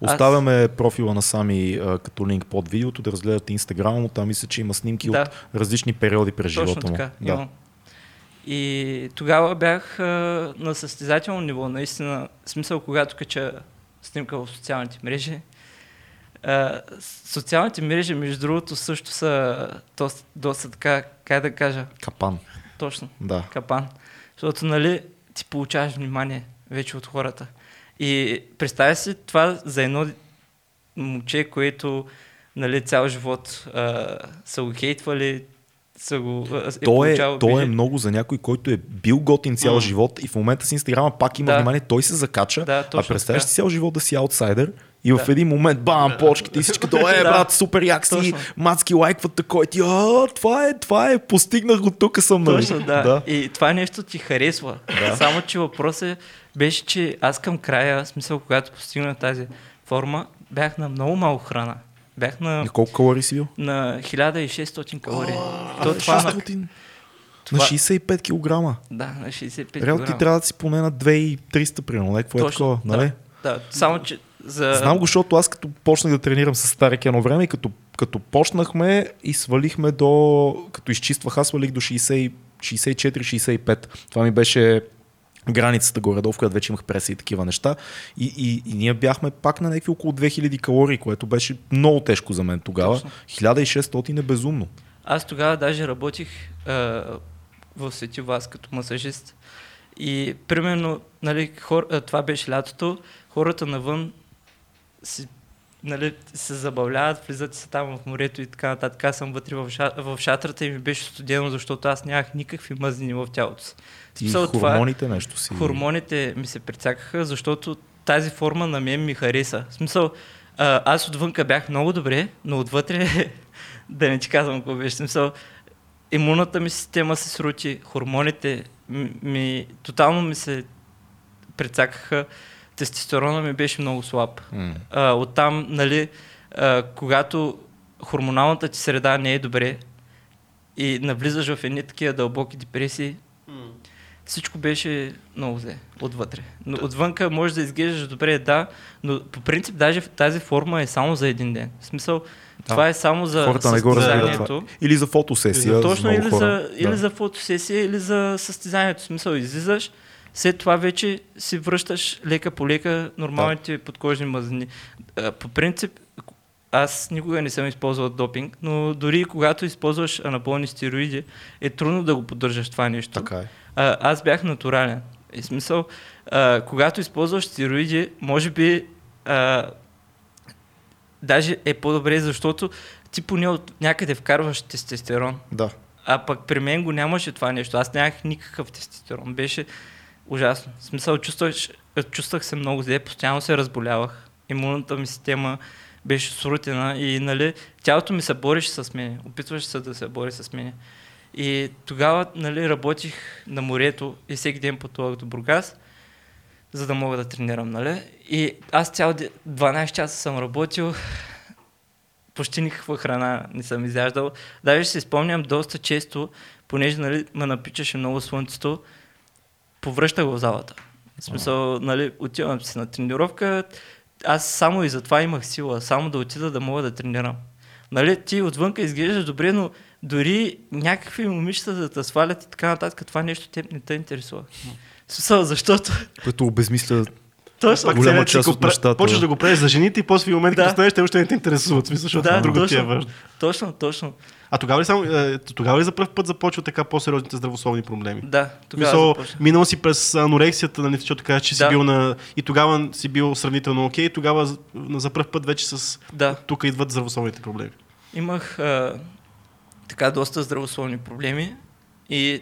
Оставяме профила на Сами а, като линк под видеото, да разгледате инстаграма му, там мисля, че има снимки Да. от различни периоди през Точно живота му. така. Да. имам. И тогава бях а, на състезателно ниво, наистина. Смисъл, когато кача снимка в социалните мрежи. А, социалните мрежи, между другото, също са доста, доста така, как да кажа, Капан. точно, Да. капан. Защото, нали, ти получаваш внимание вече от хората. И представя си това за едно момче, което нали, цял живот а, са го хейтвали, са го е Той е, той е много за някой, който е бил готин цял М. живот и в момента с Инстаграма пак има Да. внимание, той се закача, Да, а представяш така. си цял живот да си аутсайдер и в Да. един момент бам, почките и всички до е, брат, супер як си, мацки лайкват такой, ти, а, това е, това е, постигнах го, тук съм, нали? Точно, да. да. И това нещо ти харесва. Да. Само, че въпросът беше, че аз към края, смисъл, когато постигнах тази форма, бях на много малко храна. Бях на, На колко калории си бил? на 1600 калории. То това, на, 600. На това- 65 кг. да, на 65 Реално ти кг. трябва да си поне на 2300, примерно, какво е такова, да, нали? да. Само, че за... Знам го, защото аз като почнах да тренирам с Старек едно време и като, като почнахме и свалихме до, като изчиствах, аз свалих до 60 64-65. Това ми беше границата горе-долу, в която вече имах преса и такива неща. И, и, и ние бяхме пак на някакви около 2000 калории, което беше много тежко за мен тогава. Точно. 1600 е безумно. Аз тогава даже работих а, в Свети Вас като масажист. И примерно, нали, хор, а, това беше лятото, хората навън си, нали, се забавляват, влизат се там в морето и така нататък. Аз съм вътре в, ша, в шатрата и ми беше студено, защото аз нямах никакви мъзнини в тялото си. Ти това е- хормоните нещо си. Хормоните ми се прецакаха, защото тази форма на мен ми хареса. В смисъл, а, аз отвънка бях много добре, но отвътре, да не ти казвам какво беше, в смисъл, имунната ми система се срути, хормоните ми, ми тотално ми се прецакаха, тестостерона ми беше много слаб. М. А, оттам, нали, а, когато хормоналната ти среда не е добре и навлизаш в едни такива дълбоки депресии, всичко беше много зле отвътре. Но отвънка може да изглеждаш добре, да, но по принцип даже тази форма е само за един ден. В смисъл, това е само за Хората не го разбират това. състезанието. Или за фотосесия. Точно за или хора. за, или Да. за фотосесия, или за състезанието. В смисъл, излизаш, след това вече си връщаш лека по лека нормалните подкожни мазнини. По принцип, аз никога не съм използвал допинг, но дори когато използваш анаболни стероиди, е трудно да го поддържаш това нещо. Така е. А, аз бях натурален. И смисъл, а, когато използваш стероиди, може би а, даже е по-добре, защото ти поне от някъде вкарваш тестостерон. Да. А пък при мен го нямаше това нещо. Аз нямах никакъв тестостерон. Беше ужасно. В смисъл, чувствах, чувствах се много зле, постоянно се разболявах. Имунната ми система беше срутена и нали, тялото ми се бореше с мен. Опитваше се да се бори с мен. И тогава нали, работих на морето и всеки ден пътувах до Бургас, за да мога да тренирам. Нали? И аз цял ден, 12 часа съм работил, почти никаква храна не съм изяждал. Даже си спомням доста често, понеже нали, ме напичаше много слънцето, повръщах в залата. В смисъл, нали, отивам си на тренировка, аз само и затова имах сила, само да отида да мога да тренирам. Нали, ти отвънка изглеждаш добре, но дори някакви момичета да те свалят и така нататък, това нещо теб не те интересува. Смисъл, защото Което обезмисля точно, Пак голяма си част от нещата. Почваш да го правиш за жените и после в момента, Да. като станеш, те още не те интересуват. Смисъл, защото Да, друго ти е важно. точно, точно. А тогава ли, само, е, тогава ли за първ път започва така по-сериозните здравословни проблеми? Да, тогава Мисъл, минал си през анорексията, нали, защото казваш, че си Да. бил на... И тогава си бил сравнително окей, тогава за- за първ път вече с... Да. Тук идват здравословните проблеми. Имах а, така доста здравословни проблеми и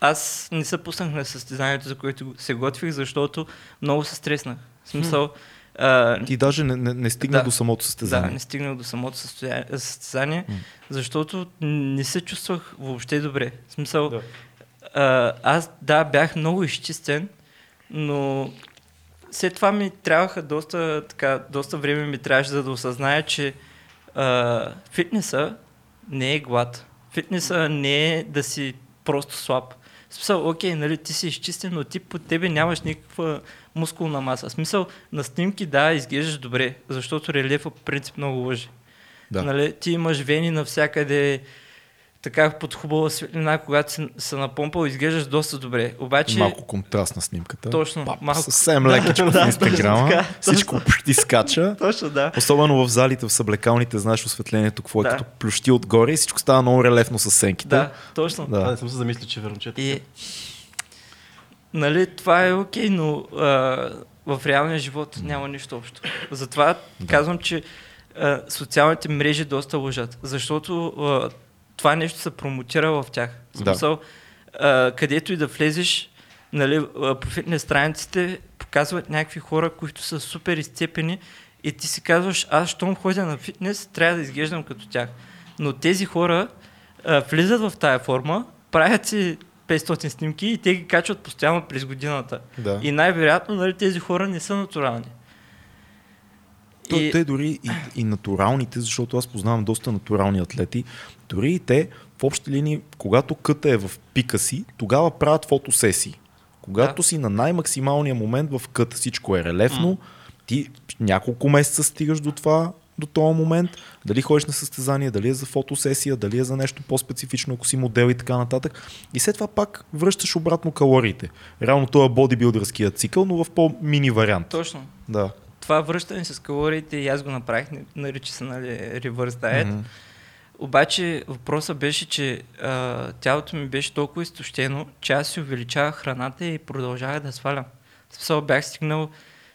аз не се пуснах на състезанието, за което се готвих, защото много се стреснах. В смисъл, а, Ти даже не, не, не стигна Да. до самото да, състезание. не стигнах до самото състезание, М. защото не се чувствах въобще добре. В смисъл, Да. а, аз да, бях много изчистен, но след това ми трябваха доста, така, доста време ми трябваше за да осъзная, че а, фитнеса не е глад. Фитнеса не е да си просто слаб. Смисъл, окей, нали, ти си изчистен, но ти по тебе нямаш никаква мускулна маса. Смисъл, на снимки, да, изглеждаш добре, защото релефа по принцип много лъжи. Да. Нали, ти имаш вени навсякъде, така под хубава светлина, когато се, се напомпал, изглеждаш доста добре. Обаче, Малко контраст на снимката. Точно, Пап, малко. Съвсем лекичко Да, в инстаграма. точно Всичко почти скача. точно да. Особено в залите, в съблекалните, знаеш осветлението, какво е Да. като плющи отгоре и всичко става много релефно с сенките. Да, точно. Да. да. не съм се замислил, че е верно, че е. И, нали, това е окей, но а, в реалния живот няма нищо общо. Затова казвам, че а, социалните мрежи доста лъжат, защото а, това нещо се промотира в тях. В Да. смисъл, а, където и да влезеш, нали, по фитнес страниците показват някакви хора, които са супер изцепени и ти си казваш, аз щом ходя на фитнес, трябва да изглеждам като тях. Но тези хора а, влизат в тая форма, правят си 500 снимки и те ги качват постоянно през годината. да. И най-вероятно нали, тези хора не са натурални. То, И- Те дори и, и натуралните, защото аз познавам доста натурални атлети, дори и те в общи линии, когато къта е в пика си, тогава правят фотосесии. Когато Да. си на най-максималния момент в къта всичко е релефно, ти няколко месеца стигаш до това, до този момент, дали ходиш на състезание, дали е за фотосесия, дали е за нещо по-специфично, ако си модел и така нататък. И след това пак връщаш обратно калориите. Реално това е бодибилдърския цикъл, но в по-мини вариант. Точно. Да. Това връщане с калориите и аз го направих, нарича се нали, reverse diet. Мгм. Обаче въпросът беше, че а, тялото ми беше толкова изтощено, че аз си увеличавах храната и продължавах да свалям. Смисъл бях стигнал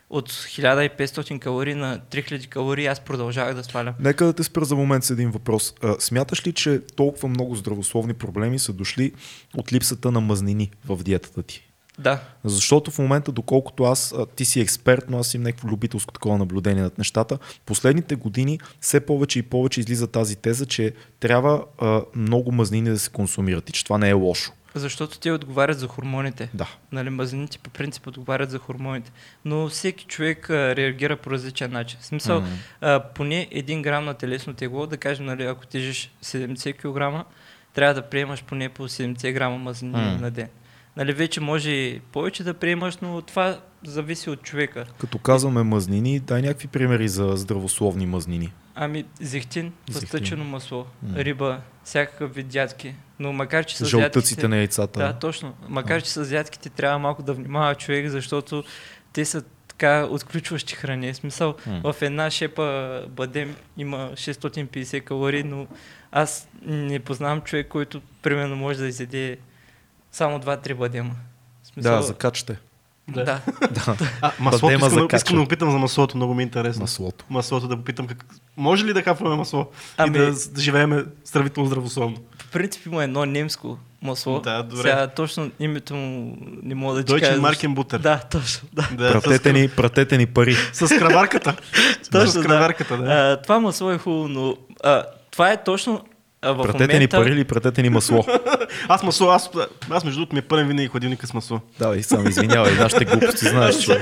от 1500 калории на 3000 калории, аз продължавах да свалям. Нека да те спра за момент с един въпрос. А, смяташ ли, че толкова много здравословни проблеми са дошли от липсата на мазнини в диетата ти? Да, Защото в момента, доколкото аз, ти си експерт, но аз имам някакво любителско такова наблюдение над нещата, последните години все повече и повече излиза тази теза, че трябва а, много мазнини да се консумират и че това не е лошо. защото те отговарят за хормоните. Да. Нали, мазнините по принцип отговарят за хормоните. Но всеки човек а, реагира по различен начин. В смисъл, Мгм. а, поне 1 грам на телесно тегло, да кажем, нали, ако тежиш 70 кг, трябва да приемаш поне по 70 грама мазнини М. на ден. Нали, вече може и повече да приемаш, но това зависи от човека. Като казваме мазнини, дай някакви примери за здравословни мазнини. Ами, зехтин, пъстъчено масло, М. риба, всякакъв вид ядки. Но макар, че с Жълтъците на яйцата. Да, точно. Макар, че с ядките трябва малко да внимава човек, защото те са така отключващи храни. В смисъл, М. в една шепа бадем има 650 калории, но аз не познавам човек, който примерно може да изяде само 2-3 бадема. В смисъл, Да, закачате. да. Да, А, маслото, искам, да- искам да го питам за маслото, много ми е интересно. маслото. Маслото да попитам как... Може ли да хапваме масло Ами- и да, да живеем сравнително здравословно? По принцип има едно немско масло. Да, добре. Сега точно името му не мога да ти кажа. Marken Butter. Да, точно. Да. Да, Пратете с, ни, пратете ни пари. с краварката. Точно, с да. краварката, да. А, това масло е хубаво, но а, това е точно в Пратете момента... ни пари или пратете ни масло. Аз масло, аз, аз между другото ми е пълен винаги хладилника с масло. Давай, само извинявай, нашите глупости, знаеш, че...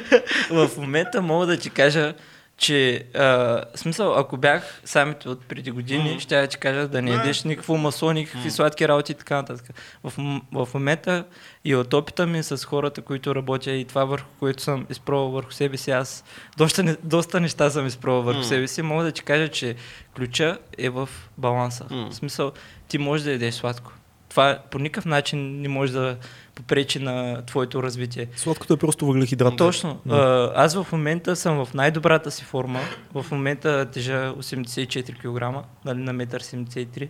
в момента мога да ти кажа, че а, смисъл, ако бях самите от преди години, Мгм. ще я ти кажа да не ядеш никакво масло, никакви сладки работи и така нататък. В, в момента и от опита ми с хората, които работя и това върху което съм изпробвал върху себе си, аз доста, не- доста неща съм изпробвал върху М. себе си, мога да ти кажа, че ключа е в баланса. М. В смисъл, ти можеш да ядеш сладко. Това по никакъв начин не може да попречи на твоето развитие. Сладкото е просто въглехидрат. Точно. Да. Аз в момента съм в най-добрата си форма. В момента тежа 84 кг, нали, на 1,73 м.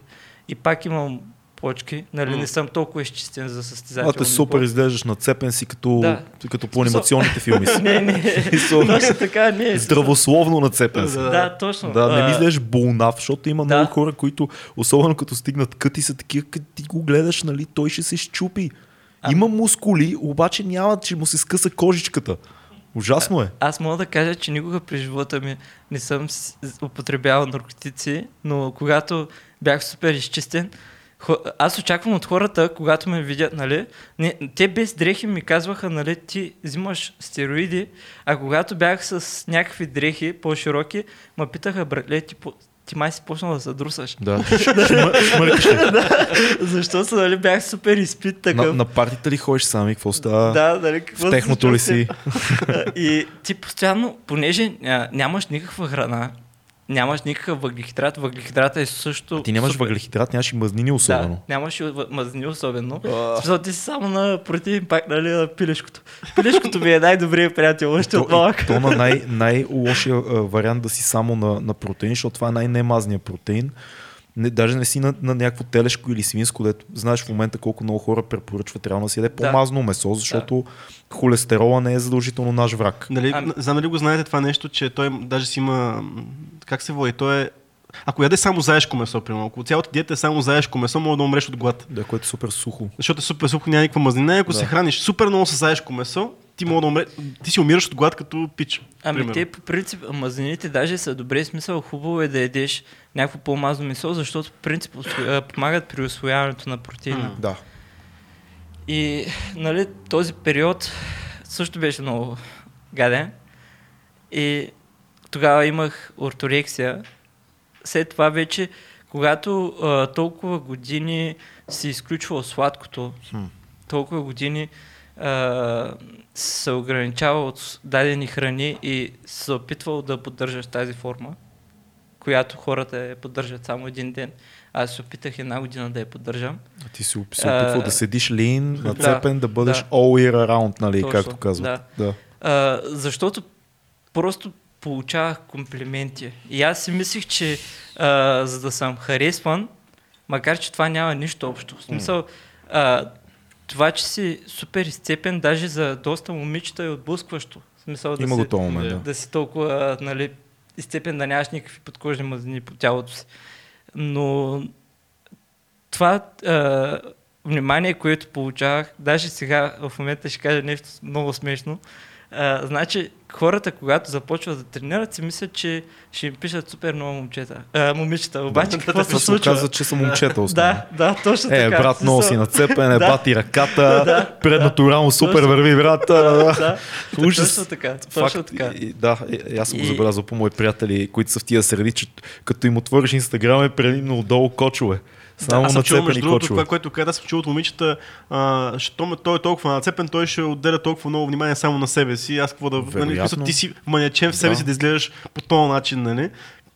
И пак имам почки. Нали, М. не съм толкова изчистен за състезателно. А, те супер ниво. изглеждаш нацепен си като, Да. като по анимационните филми. си. Не, не. Точно така, не. Здравословно нацепен си. Да. Да, точно. Да, не ми изглеждаш болнав, защото има да. много хора, които, особено като стигнат къти, са такива, като ти го гледаш, нали, той ще се щупи. А- Има мускули, обаче няма, че му се скъса кожичката. Ужасно е. Аз мога да кажа, че никога през живота ми не съм употребявал наркотици, но когато бях супер изчистен, аз очаквам от хората, когато ме видят, нали, не, те без дрехи ми казваха, нали, ти взимаш стероиди, а когато бях с някакви дрехи по-широки, ме питаха, братле, ти, ти май си почнал да се друсаш. Да. Шмър- Шмъркаш ли? Защото, нали, бях супер изпит такъв. На, на партията ли ходиш сами? Какво става? Да, нали, какво В техното ли си? И ти постоянно, понеже а, нямаш никаква храна, нямаш никакъв въглехидрат, въглехидрата е също... Ти нямаш супер. въглехидрат, нямаш и мазнини особено. Да, нямаш и мазнини особено. А. Защото ти си само на протеин пак, нали, на пилешкото. Пилешкото ми е най-добрият приятел, още от малък. то на най- най-лошия а, вариант да си само на, на протеин, защото това е най-немазния протеин. Не, даже не си на, на някакво телешко или свинско, дето знаеш в момента колко много хора препоръчват реално да си яде Да. по-мазно месо, защото холестерола не е задължително наш враг. Нали, Ами- знам дали го знаете това нещо, че той даже си има... Как се води? Той е... Ако яде само заешко месо, примерно, ако цялата диета е само заешко месо, може да умреш от глад. Да, което е супер сухо. Защото е супер сухо, няма никаква мазнина. и Ако Да. се храниш супер много с заешко месо, ти може да умре... Ти си умираш от глад като пич. Ами примерно. те по принцип, мазнините даже са добре смисъл. Хубаво е да ядеш някакво по-мазно месо, защото по принцип помагат при освояването на протеина. Да. И нали, този период също беше много гаден. И тогава имах орторексия. След това вече, когато а, толкова години си изключвал сладкото, Хм. толкова години а, се ограничава от дадени храни и се опитвал да поддържаш тази форма, която хората я поддържат само един ден. Аз се опитах една година да я поддържам. А ти си се опитвал да седиш лин, да, нацепен, да бъдеш да. all year round, нали, Точно, както казват. Да. А, защото просто получавах комплименти. И аз си мислих, че а, за да съм харесван, макар че това няма нищо общо. В смисъл, а, това, че си супер изцепен, даже за доста момичета е отблъскващо. В смисъл да Има си, момент, Да. да. да си толкова нали, изцепен, да нямаш никакви подкожни мазнини по тялото си. Но това а, внимание, което получавах, даже сега в момента ще кажа нещо много смешно, а, значи хората, когато започват да тренират, си мислят, че ще им пишат супер много момчета. А, момичета. Обаче какво се Това се случва? оказа, че са момчета. Да, да, точно Е, така. брат, В много си нацепен, е, Да. бати ръката, предното рамо супер върви, брат. да, Да. да, Ужас. точно така. Точно така. И, да, и, и аз съм го забелязал по мои приятели, които са в тия среди, че като им отвориш Инстаграм е предимно отдолу кочове. Само аз съм чул, между другото, това, което каза, аз съм чул от момичета, а, че той, е толкова нацепен, той ще отделя толкова много внимание само на себе си. Аз какво да... Нали, ти си маниачен в себе Да. си да изглеждаш по този начин, нали?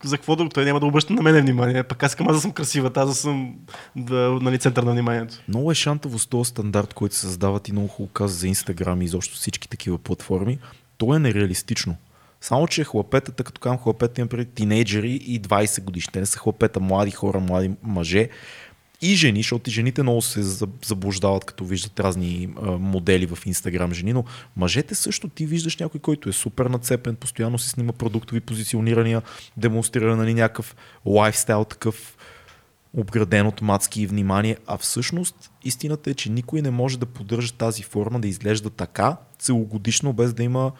За какво друго? Той няма да обръща на мене внимание. Пък аз искам аз да съм красива, аз да съм да, нали, център на вниманието. Много е шантаво с този стандарт, който се създават и много хубаво каза за Инстаграм и изобщо всички такива платформи. То е нереалистично. Само, че хлапетата, като казвам хлапета, имам преди тинейджери и 20 годишни. Те не са хлапета, млади хора, млади мъже. И жени, защото и жените много се за- заблуждават, като виждат разни модели в Инстаграм жени, но мъжете също ти виждаш някой, който е супер нацепен, постоянно си снима продуктови позиционирания, демонстрира нали, някакъв лайфстайл такъв обграден от мацки и внимание, а всъщност истината е, че никой не може да поддържа тази форма да изглежда така целогодишно, без да има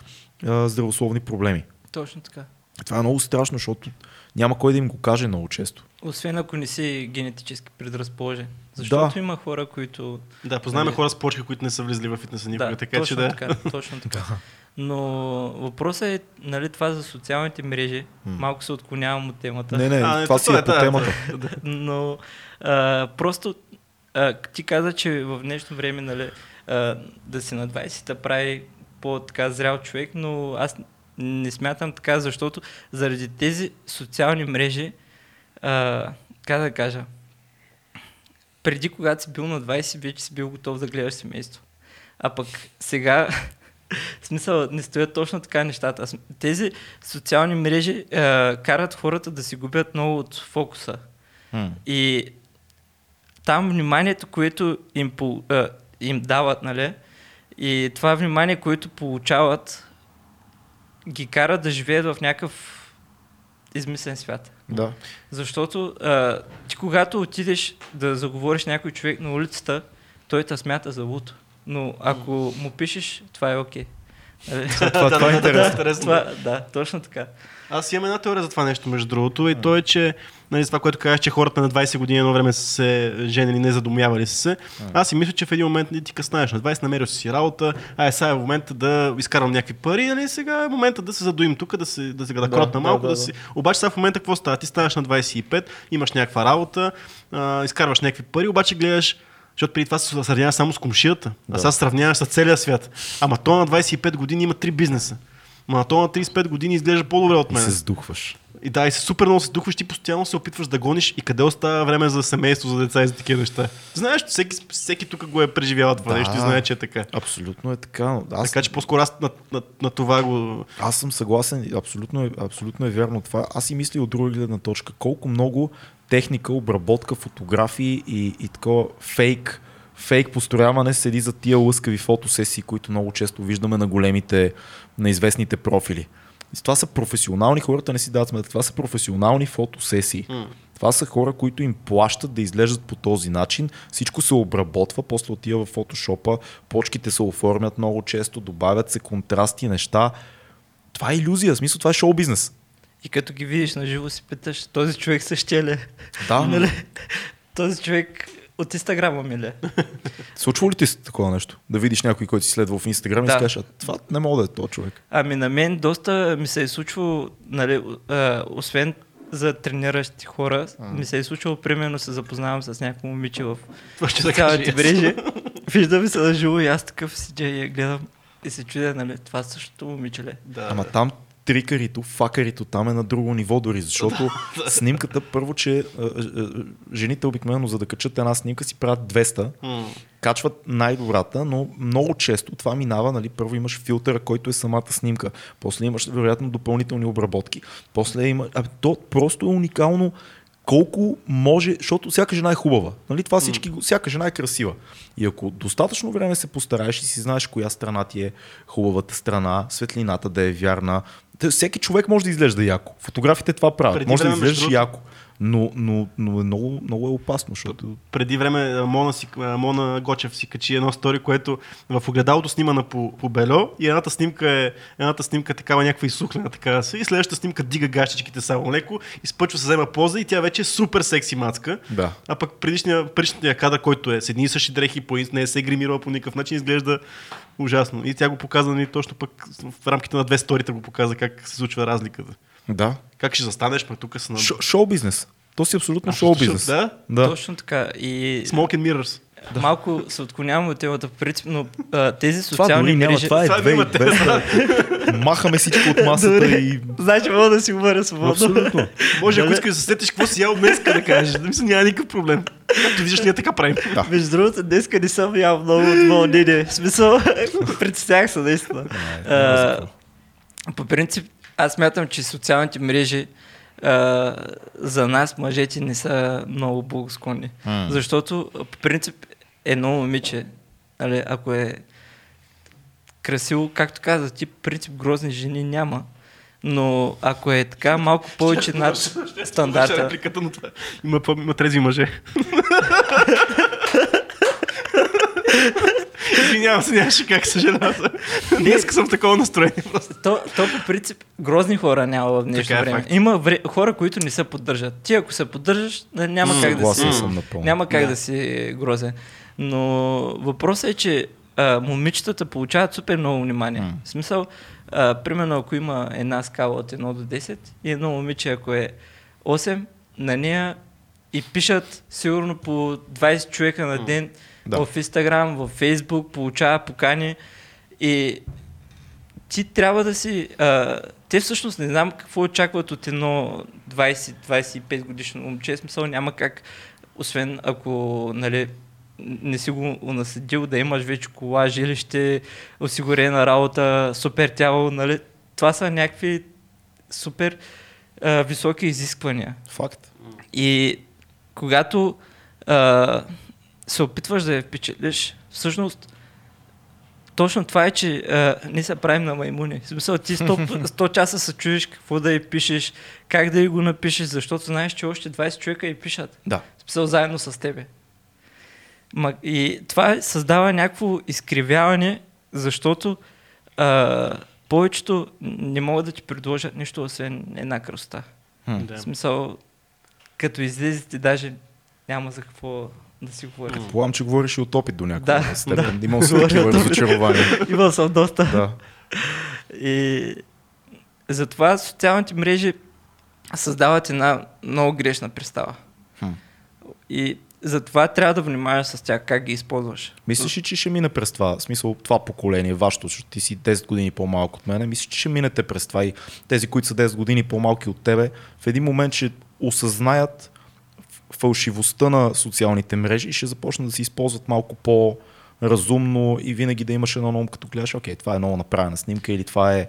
а, здравословни проблеми. Точно така. Това е много страшно, защото няма кой да им го каже много често. Освен ако не си генетически предразположен. Защото Да. има хора, които... Да, познаваме Нали? хора с почки, които не са влизали в фитнеса никога, да, така точно че да. така, точно така. Но въпросът е, нали, това за социалните мрежи. Малко се отклонявам от темата. Не, не, А, това то си е е, по да, темата. Но а, просто а, ти каза, че в днешно време нали, а, да си на 20 прави по-така зрял човек, но аз не смятам така, защото заради тези социални мрежи, а, как да кажа, преди когато си бил на 20, вече си бил готов да гледаш семейство. А пък сега, в смисъл, не стоят точно така нещата. Тези социални мрежи а, карат хората да си губят много от фокуса. М. И там вниманието, което им, а, им дават, нали? И това внимание, което получават, ги кара да живеят в някакъв измислен свят. Да. Защото а, ти когато отидеш да заговориш някой човек на улицата, той те смята за луто. Но ако му пишеш, това е окей. Нали? Това, това е интересно. това, да, точно така. Аз имам една теория за това нещо, между другото, и то е, че нали, това, което казваш, че хората на 20 години едно време са се женили, не задумявали са се. Аз си мисля, че в един момент не ти къснаеш. На 20 намерил си работа, ай сега е момента да изкарвам някакви пари, нали, сега е момента да се задуим тук, да се, да се да, Да, кротна да, малко, да, да, да, си. Обаче сега в момента какво става? Ти ставаш на 25, имаш някаква работа, а, изкарваш някакви пари, обаче гледаш защото преди това се сравняваш само с комшията, а Да. сега се сравняваш с целия свят. Ама то на 25 години има три бизнеса. Ма на то на 35 години изглежда по-добре от И мен. се сдухваш. И да, и се супер много се духваш, ти постоянно се опитваш да гониш и къде остава време за семейство, за деца и за такива неща. Знаеш, всеки, всеки тук го е преживял това Да. нещо и знае, че е така. Абсолютно е така. Аз, Така че по-скоро аз на, на, на това го... аз съм съгласен, абсолютно е, абсолютно е вярно това. Аз си мисля от друга гледна точка, колко много техника, обработка, фотографии и, и такова фейк, фейк построяване седи за тия лъскави фотосесии, които много често виждаме на големите, на известните профили. И това са професионални, хората не си дават сметка, това са професионални фотосесии. Това са хора, които им плащат да изглеждат по този начин. Всичко се обработва, после отива в фотошопа, почките се оформят много често, добавят се контрасти, неща. Това е иллюзия, в смисъл това е шоу бизнес. И като ги видиш на живо си питаш, този човек същия ли е? Да, Нали? Този човек от Инстаграма ми ли е? Случва ли ти се такова нещо? Да видиш някой, който си следва в Инстаграм и Да. си кажеш, «А, това не мога да е то човек. Ами на мен доста ми се е случвало, нали, а, освен за трениращи хора, ми се е случвало, примерно се запознавам с някакво момиче в да социалните и аз. мрежи. Виждаме се на живо и аз такъв седя и я гледам и се чудя, нали, това същото момиче ли е? Да, Ама да. там трикарито, факарито там е на друго ниво дори, защото снимката първо, че а, а, жените обикновено за да качат една снимка си правят 200, М. качват най-добрата, но много често това минава, нали, първо имаш филтъра, който е самата снимка, после имаш вероятно допълнителни обработки, после има, а, то просто е уникално колко може, защото всяка жена е хубава. Нали? Това всички, го- всяка жена е красива. И ако достатъчно време се постараеш и си знаеш коя страна ти е хубавата страна, светлината да е вярна, всеки човек може да изглежда яко. Фотографите това правят. Преди може да време, между изглеждаш другото- яко. Но, но, но е много, много е опасно, защото... преди време Мона, си, Мона Гочев си качи едно стори, което в огледалото снимана по, по бельо и едната снимка е едната снимка е такава някаква изсухлена така се и следващата снимка дига гащичките само леко, изпъчва се взема поза и тя вече е супер секси мацка. Да. А пък предишния, предишния кадър, който е с едни и същи дрехи, по, не се е гримирала по никакъв начин, изглежда ужасно. И тя го показа нали, точно пък в рамките на две сторита го показа как се случва разликата. Да. Как ще застанеш, пък тук са на... Шо, шоу бизнес. То си абсолютно шоу бизнес. Да? да. Точно така. И Smoke and Mirrors. малко се отклоняваме от темата по принцип, но а, тези Това социални няма, мрежи... това е Това две има две. Махаме всичко от масата и... Значи мога да си говоря свободно. Абсолютно. Може, ако Дали- искаш да се сетиш какво си ял днес, да кажеш. Да мисля, няма никакъв проблем. Както виждаш, ние така правим. Да. Между другото, днеска не съм ял много от вълнение. В смисъл, притеснях се наистина. А, по принцип, аз смятам, че социалните мрежи а, за нас, мъжете, не са много благосклонни. М. Защото, по принцип, едно момиче, нали, ако е красиво, както каза ти, по принцип грозни жени няма. Но ако е така малко повече над стандарта, репликата, но това има, по- има трези мъже. Извинявам се, нямаше как съжалявам. се. Днеска съм в такова настроение. То, то по принцип грозни хора няма в днешно е, време. факт. Има вре, хора, които не се поддържат. Ти ако се поддържаш, няма как да си, напълно. няма как Да. да. си грозен. Но въпросът е, че а, момичетата получават супер много внимание. В смисъл, а, примерно ако има една скала от 1 до 10 и едно момиче, ако е 8, на нея и пишат сигурно по 20 човека на ден Да. в Инстаграм, в Фейсбук, получава покани и ти трябва да си... А, те всъщност не знам какво очакват от едно 20-25 годишно момче. Смисъл няма как, освен ако нали, не си го унаследил, да имаш вече кола, жилище, осигурена работа, супер тяло. Нали. Това са някакви супер а, високи изисквания. Факт. И когато а, се опитваш да я впечатлиш, всъщност точно това е, че а, ние се правим на маймуни. В смисъл, ти 100, 100 часа се чуеш какво да й пишеш, как да й го напишеш, защото знаеш, че още 20 човека й пишат. Да. В смисъл, заедно с тебе. Ма, и това създава някакво изкривяване, защото а, повечето не могат да ти предложат нищо, освен една красота. Хм. В смисъл, като излезете, даже няма за какво да си говорим. Предполагам, че говориш и от опит до някаква Да, степен. Имал си такива разочарования. Имал съм доста. Да. И затова социалните мрежи създават една много грешна представа. Хм. И затова трябва да внимаваш с тях, как ги използваш. Мислиш ли, че ще мине през това? В смисъл, това поколение, вашето, защото ти си 10 години по-малко от мене, мислиш, че ще минете през това и тези, които са 10 години по-малки от тебе, в един момент ще осъзнаят фалшивостта на социалните мрежи и ще започнат да се използват малко по-разумно и винаги да имаш едно на ум, като гледаш, окей, това е много направена снимка или това е...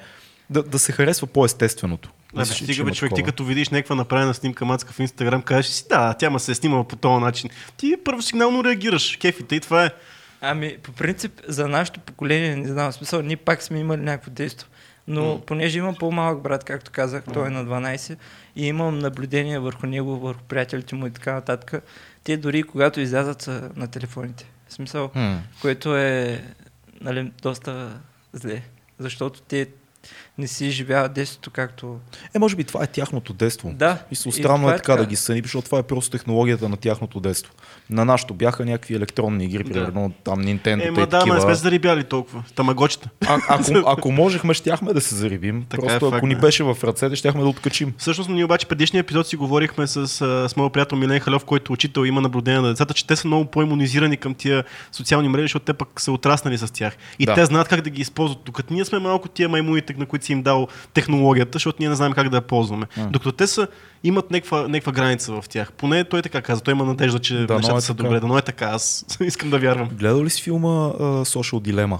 Да, да се харесва по-естественото. Да, ли, че стига бе, човек, ти като видиш някаква направена снимка мацка в Инстаграм, кажеш си, да, тя ма се е снимала по този начин. Ти първо сигнално реагираш, кефите и това е. Ами, по принцип, за нашето поколение, не знам, смисъл, ние пак сме имали някакво действо. Но понеже имам по-малък брат, както казах, той е на 12 и имам наблюдение върху него, върху приятелите му и така нататък, те дори когато излязат са на телефоните. В смисъл, Хм. което е нали, доста зле, защото те не си живяват детството както... Е, може би това е тяхното детство. Да, Мисля, и странно това е е така да ги съни, защото това е просто технологията на тяхното детство. На нашото бяха някакви електронни игри, Да. примерно там Nintendo. Е, ма да, ма не сме се зарибяли толкова. Тамагочета. а, ако, ако можехме, щяхме да се зарибим. Така е, Просто ако факт, ни да. беше в ръцете, щяхме да откачим. Всъщност, ние обаче предишния епизод си говорихме с, с моят приятел Милен Халев, който е учител има наблюдение на децата, че те са много по-имунизирани към тия социални мрежи, защото те пък са отраснали с тях. И Да. те знаят как да ги използват. Докато ние сме малко тия маймуните, на които си им дал технологията, защото ние не знаем как да я ползваме. М. Докато те са, имат някаква, някаква граница в тях. Поне той така каза. Той има надежда, че Да, нещата е са така. добре. Да, но е така. Аз искам да вярвам. Гледал ли си филма uh, Social Dilemma?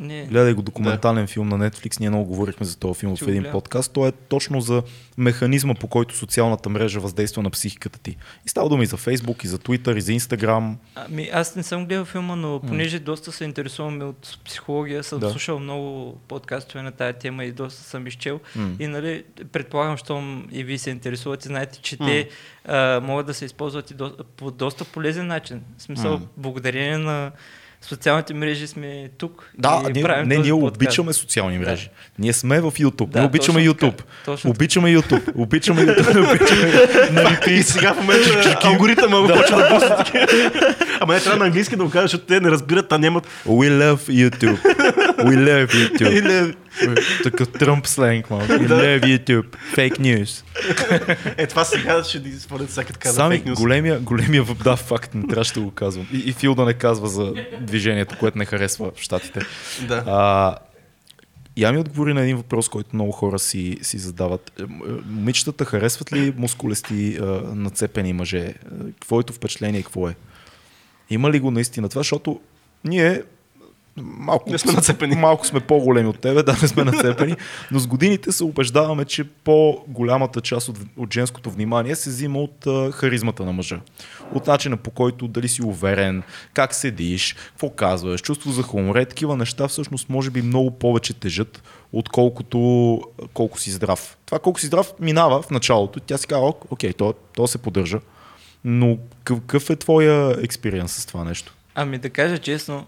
Не, Гледай го документален филм на Netflix. Ние много говорихме за този филм Ще в един гледам. подкаст. Той е точно за механизма, по който социалната мрежа въздейства на психиката ти. И става дума и за Facebook, и за Twitter, и за Instagram. Ами, аз не съм гледал филма, но понеже доста се интересувам от психология, съм Да. слушал много подкастове на тая тема и доста съм изчел. М. И нали, предполагам, щом и вие се интересувате, знаете, че М. те а, могат да се използват и до, по доста полезен начин. В смисъл, М. благодарение на социалните мрежи сме тук. Да, и ние, правим не, този ние подкаст. обичаме социални мрежи. Ние сме в YouTube. Да, ние обичаме точно YouTube. така, точно Обичаме YouTube. Обичаме YouTube. обичаме на И сега в момента алгоритъма го почва да пусне такива. Ама не трябва на английски да го кажа, защото те не разбират, а нямат. We love YouTube. We love YouTube. Такъв Тръмп сленг, малко. We love YouTube. Fake news. е, това сега ще ни според всяка така Сами фейк нюс. големия, големия да, факт, не трябваше да го казвам. И, и Фил да не казва за движението, което не харесва в Штатите. Да. А, я ми отговори на един въпрос, който много хора си, си задават. Е, е, Момичетата харесват ли мускулести, а, нацепени мъже? Е, Твоето впечатление какво е? Има ли го наистина това? Защото ние малко, Не сме нацепени. малко сме по-големи от тебе, да, не сме нацепени, но с годините се убеждаваме, че по-голямата част от, от женското внимание се взима от а, харизмата на мъжа. От начина по който дали си уверен, как седиш, какво казваш, чувство за хумор, е такива неща всъщност може би много повече тежат, отколкото колко си здрав. Това колко си здрав минава в началото. Тя си казва, «Ок, окей, то, то се поддържа. Но какъв е твоя експириенс с това нещо? Ами да кажа честно,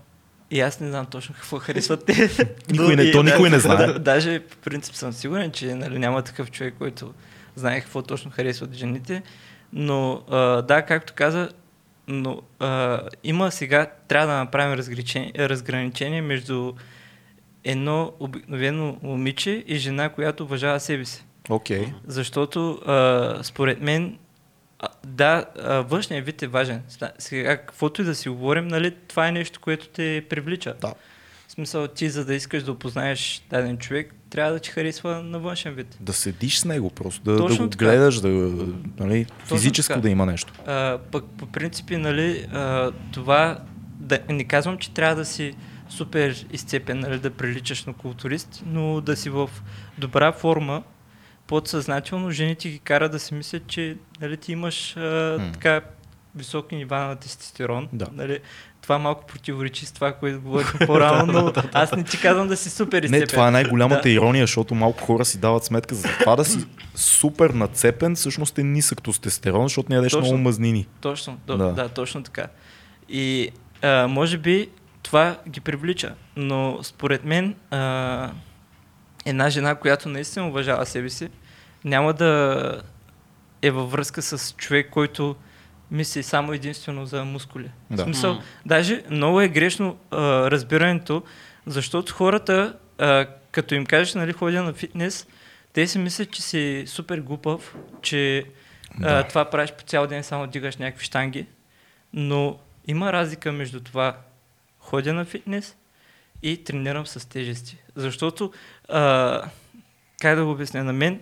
и аз не знам точно какво харесват те. Никой не- то никой не знае. Да, даже по принцип съм сигурен, че нали, няма такъв човек, който знае какво точно харесват жените. Но а, да, както каза, но а, има сега, трябва да направим разграничение, разграничение между едно обикновено момиче и жена, която уважава себе си. Окей. Защото а, според мен, а, да, а, външният вид е важен. Сега, каквото и да си говорим, нали, това е нещо, което те привлича. Да. В смисъл, ти за да искаш да опознаеш даден човек, трябва да ти харесва на външен вид. Да седиш с него просто, да, да Точно го така. гледаш, да, нали, физически така. да има нещо. А, пък по принципи, нали, а, това, да, не казвам, че трябва да си супер изцепен, нали, да приличаш на културист, но да си в добра форма, подсъзнателно жените ги кара да си мислят, че нали, ти имаш а, така високи нива на тестостерон. Да. Нали, това малко противоречи с това, което говорихме по-рано, но аз не ти казвам да си супер изцепен. Не, това е най-голямата Да. ирония, защото малко хора си дават сметка за това да си супер нацепен, всъщност е нисък тестостерон, защото не ядеш Точно. много мазнини. Точно, да. Да. да, точно така. И а, може би това ги привлича, но според мен а, една жена, която наистина уважава себе си, няма да е във връзка с човек, който мисли само единствено за мускули. Да. В смисъл, М. даже много е грешно а, разбирането, защото хората, а, като им кажеш, нали, ходя на фитнес, те си мислят, че си супер глупав, че Да. а, това правиш по цял ден, само дигаш някакви штанги, но има разлика между това ходя на фитнес и тренирам с тежести. Защото, а, как да го обясня, на мен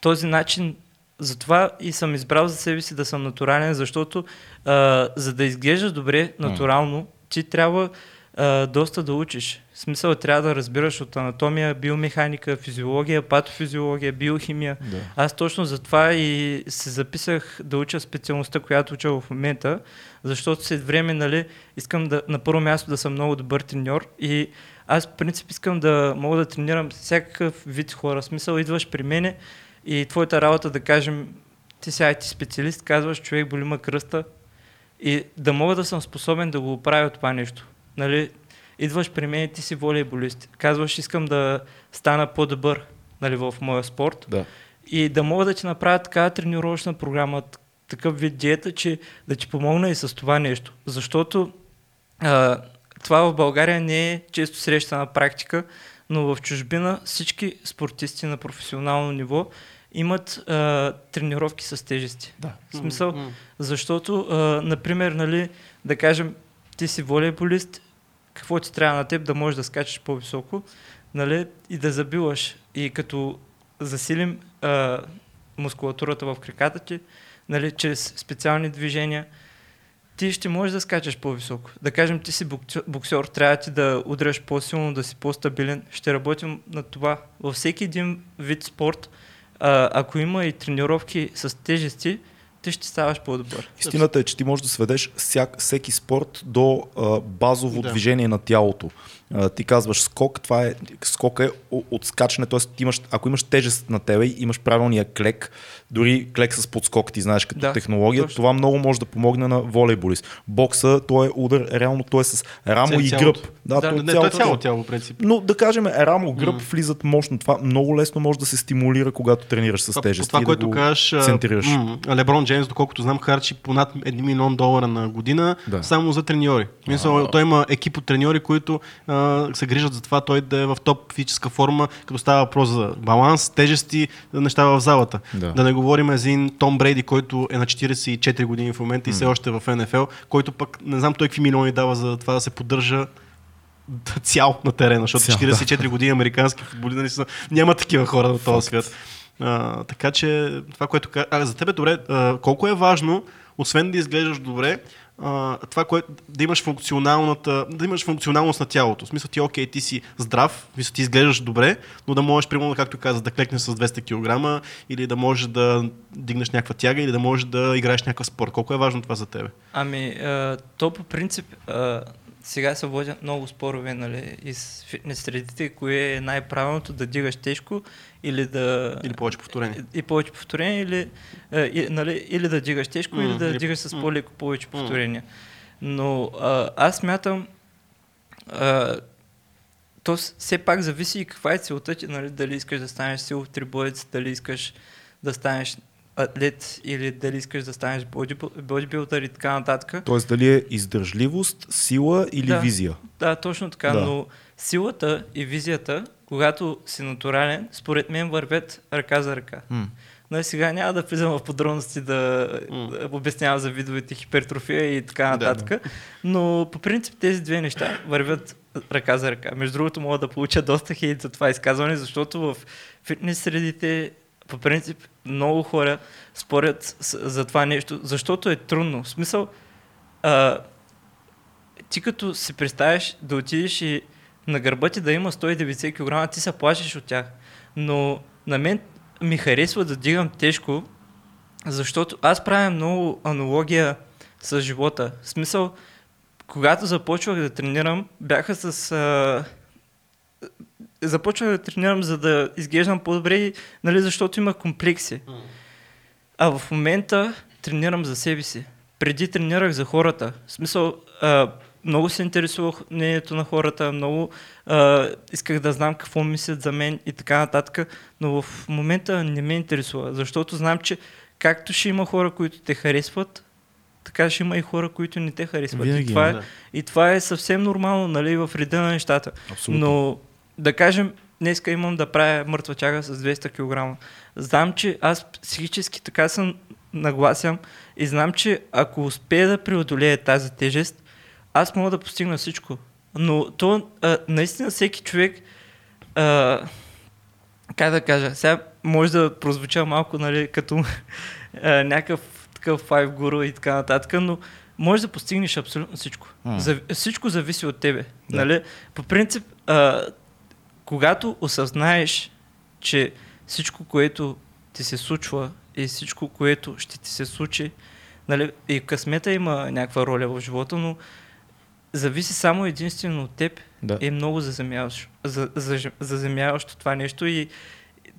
този начин, затова и съм избрал за себе си да съм натурален, защото а, за да изглеждаш добре натурално, ти трябва а, доста да учиш. В смисъл трябва да разбираш от анатомия, биомеханика, физиология, патофизиология, биохимия. Да. Аз точно затова и се записах да уча специалността, която уча в момента, защото след време, нали, искам да, на първо място да съм много добър треньор и аз в принцип искам да мога да тренирам всякакъв вид хора. В смисъл, идваш при мене и твоята работа, да кажем, ти сега ти специалист, казваш, човек боли ма кръста и да мога да съм способен да го правя това нещо. Нали, идваш при мен и ти си волейболист. Казваш, искам да стана по-добър нали, в моя спорт Да. и да мога да ти направя такава тренировъчна програма, такъв вид диета, че да ти помогна и с това нещо. Защото а, това в България не е често срещана практика, но в чужбина всички спортисти на професионално ниво имат а, тренировки с тежести. Да. В смисъл, м. защото, а, например, нали, да кажем, ти си волейболист, какво ти трябва на теб да можеш да скачаш по-високо? нали, и да забиваш. И като засилим а, мускулатурата в краката ти, нали, чрез специални движения, ти ще можеш да скачаш по-високо. Да кажем, ти си боксер, трябва ти да удряш по-силно, да си по-стабилен. Ще работим на това. Във всеки един вид спорт, а, ако има и тренировки с тежести, ти ще ставаш по-добър. Истината е, че ти можеш да сведеш всяк, всеки спорт до а, базово Да. движение на тялото. Ти казваш скок, това е скок е о- от скачане, т.е. ти имаш, ако имаш тежест на тебе и имаш правилния клек, дори клек с подскок, ти знаеш като Да, технология, точно. това много може да помогне на волейболист. Бокса, той е удар, реално той е с рамо Ця- и цялото. гръб. Да, Да, той е Не, това е цялото цяло тяло. принцип. Но да кажем, рамо, гръб влизат мощно. Това много лесно може да се стимулира, когато тренираш с тежест. Това, и което да кажеш, а, центрираш. м, Леброн Джеймс, доколкото знам, харчи по над 1 милион долара на година Да. само за треньори. Мисъл, той има екип от треньори, които а, се грижат за това той да е в топ физическа форма, като става въпрос за баланс, тежести, неща в залата. Да. да не говорим за един Том Брейди, който е на 44 години в момента и все още в НФЛ, който пък не знам той какви милиони дава за това да се поддържа цял на терена, защото Цял, 44 години американски футболисти са, няма такива хора на този свят. А, така че това, което а, за тебе добре, а, колко е важно, освен да изглеждаш добре, това, което да имаш функционалната, да имаш функционалност на тялото. В смисъл ти, окей, ти си здрав, смисъл ти изглеждаш добре, но да можеш, примерно, както каза, да клекнеш с 200 кг или да можеш да дигнеш някаква тяга или да можеш да играеш някакъв спорт. Колко е важно това за тебе? Ами, то по принцип, сега се водят много спорове нали, из фитнес средите, кое е най-правилното да дигаш тежко или да... Или повече повторение? И, и повече повторения, или, а, и, нали, или да дигаш тежко, М, или да или- дигаш с по-леко повече повторения. Но а, аз смятам, а, то с- все пак зависи и каква е целта ти, нали, дали искаш да станеш силов трибоец, дали искаш да станеш атлет или дали искаш да станеш бодибил- бодибилдър и така нататък. Тоест дали е издържливост, сила или Да. визия. Да, точно така, Да. но силата и визията, когато си натурален, според мен вървят ръка за ръка. М. Но сега няма да влизам в подробности да, М. да обяснявам за видовете хипертрофия и така Да, нататък. Но по принцип тези две неща вървят ръка за ръка. Между другото мога да получа доста хейт за това изказване, защото в фитнес средите по принцип много хора спорят за това нещо, защото е трудно. В смисъл, а, ти като си представяш да отидеш и на гърба ти да има 190 кг, ти се плашиш от тях. Но на мен ми харесва да дигам тежко, защото аз правя много аналогия с живота. В смисъл, когато започвах да тренирам, бяха с... А... Започвах да тренирам, за да изглеждам по-добре, нали, защото имах комплекси. А в момента тренирам за себе си. Преди тренирах за хората. В смисъл, а, много се интересувах мнението на хората, много а, исках да знам какво мислят за мен и така нататък, но в момента не ме интересува, защото знам, че както ще има хора, които те харесват, така ще има и хора, които не те харесват. Винаги и, това е, Да. и това е съвсем нормално, нали, в реда на нещата. Абсолютно. Но да кажем, днеска имам да правя мъртва чага с 200 кг. Знам, че аз психически така съм нагласям и знам, че ако успея да преодолея тази тежест, аз мога да постигна всичко. Но то а, наистина всеки човек а, как да кажа, сега може да прозвуча малко нали, като а, някакъв такъв файв гуру и така нататък, но може да постигнеш абсолютно всичко. За, всичко зависи от тебе. Да. Нали? По принцип, а, когато осъзнаеш, че всичко, което ти се случва и всичко, което ще ти се случи, нали, и късмета има някаква роля в живота, но зависи само единствено от теб, Да. е много заземяващо, за, за, заземяващо това нещо и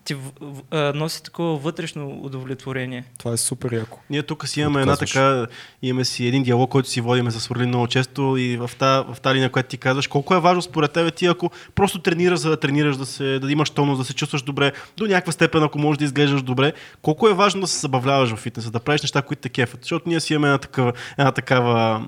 ти в, в, а, носи такова вътрешно удовлетворение. Това е супер яко. Ние тук си имаме една така, имаме си един диалог, който си водиме с Орлин много често и в тази в та линия, която ти казваш, колко е важно според тебе ти, ако просто тренираш, за да тренираш, да, се, да имаш тонус, да се чувстваш добре, до някаква степен, ако можеш да изглеждаш добре, колко е важно да се забавляваш в фитнеса, да правиш неща, които те кефят. Защото ние си имаме една такава, една такава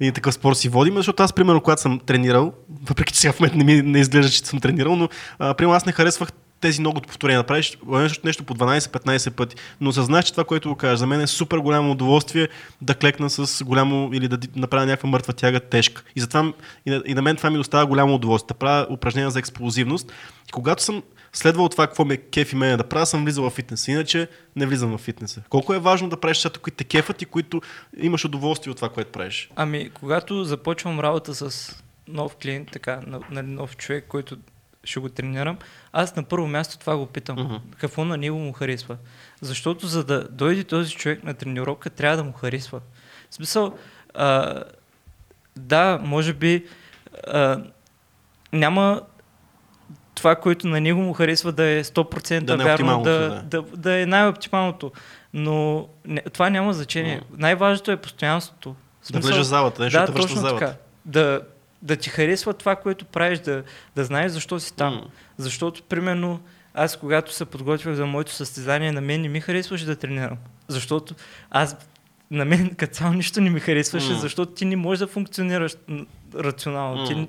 и такъв спор си водим, защото аз, примерно, когато съм тренирал, въпреки че сега в момента не ми не изглежда, че съм тренирал, но а, примерно аз не харесвах тези много повторения да правиш нещо, по 12-15 пъти. Но съзнах, че това, което го кажа, за мен е супер голямо удоволствие да клекна с голямо или да направя някаква мъртва тяга тежка. И затова и на, и на мен това ми доставя голямо удоволствие. Да правя упражнения за експлозивност. И когато съм следвал това, какво ме кефи мене да правя, съм влизал в фитнес. Иначе не влизам в фитнеса. Колко е важно да правиш нещата, които те кефат и които имаш удоволствие от това, което правиш? Ами, когато започвам работа с нов клиент, така, на нов човек, който ще го тренирам, аз на първо място това го питам. Мгм. Какво на него му харесва? Защото за да дойде този човек на тренировка, трябва да му харесва. В смисъл, а, да, може би а, няма това, което на него му харесва да е 100% Да е вярно, оптималното, да, да. Да, е най-оптималното. Но не, това няма значение. Най-важното е постоянството. В Да влезеш в залата, нещо да, в точно залата. така. Да, да ти харесва това, което правиш, да, да знаеш защо си там. М. Защото, примерно, аз когато се подготвях за моето състезание, на мен не ми харесваше да тренирам. Защото аз, на мен като цяло нищо не ми харесваше, М. защото ти не можеш да функционираш рационално. Ти, М.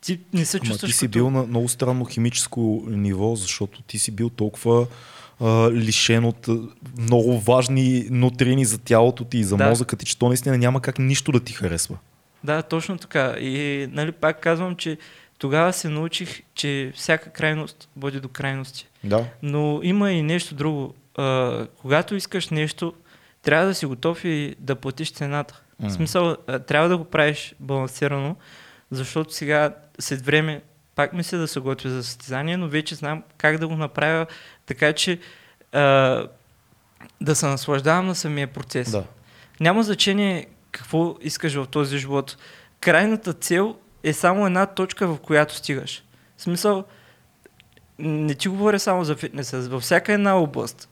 ти не се Ама чувстваш ти си като... бил на много странно химическо ниво, защото ти си бил толкова а, лишен от много важни нутрини за тялото ти и за Да. мозъка ти, че то наистина няма как нищо да ти харесва. Да, точно така. И нали, пак казвам, че тогава се научих, че всяка крайност води до крайности. Да. Но има и нещо друго. А, когато искаш нещо, трябва да си готов и да платиш цената. М. В смисъл, а, трябва да го правиш балансирано, защото сега, след време, пак ми се да се готвя за състезание, но вече знам как да го направя така, че а, да се наслаждавам на самия процес. Да. Няма значение какво искаш в този живот. Крайната цел е само една точка, в която стигаш. В смисъл, не ти говоря само за фитнеса, във всяка една област.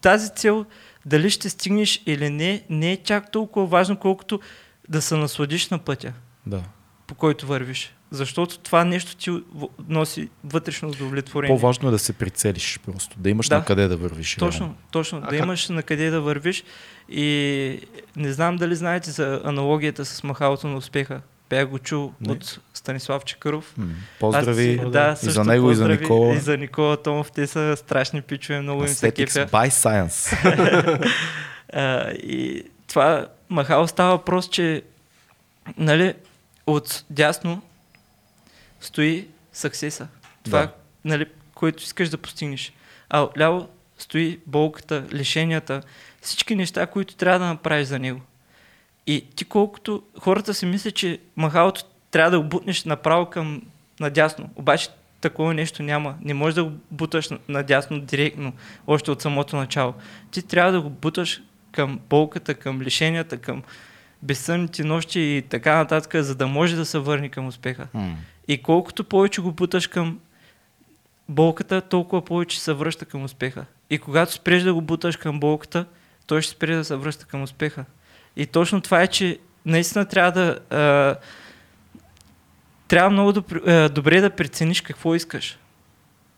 Тази цел, дали ще стигнеш или не, не е чак толкова важно, колкото да се насладиш на пътя, да. по който вървиш. Защото това нещо ти носи вътрешно удовлетворение. По-важно е да се прицелиш просто, да имаш Да. на къде да вървиш. Точно, реално. точно. А да как- имаш на къде да вървиш. И не знам дали знаете за аналогията с махалото на успеха. Бях го чул Не. от Станислав Чекаров. М. Поздрави Аз, да, и за него, и за Никола. И за Никола Томов. Те са страшни пичове, много им се кефя. by Science. А, и това махало става въпрос, че нали, от дясно стои съксеса. Това, Да. нали, което искаш да постигнеш. А отляво стои болката, лишенията, всички неща, които трябва да направиш за него. И ти колкото хората си мислят, че махалото трябва да го бутнеш направо към надясно. Обаче такова нещо няма. Не можеш да го буташ на- надясно директно, още от самото начало. Ти трябва да го буташ към болката, към лишенията, към безсънните нощи и така нататък, за да може да се върне към успеха. М. И колкото повече го буташ към болката, толкова повече се връща към успеха. И когато спреш да го буташ към болката, той ще спре да се връща към успеха. И точно това е, че наистина трябва да. А, трябва много а, добре да прецениш какво искаш.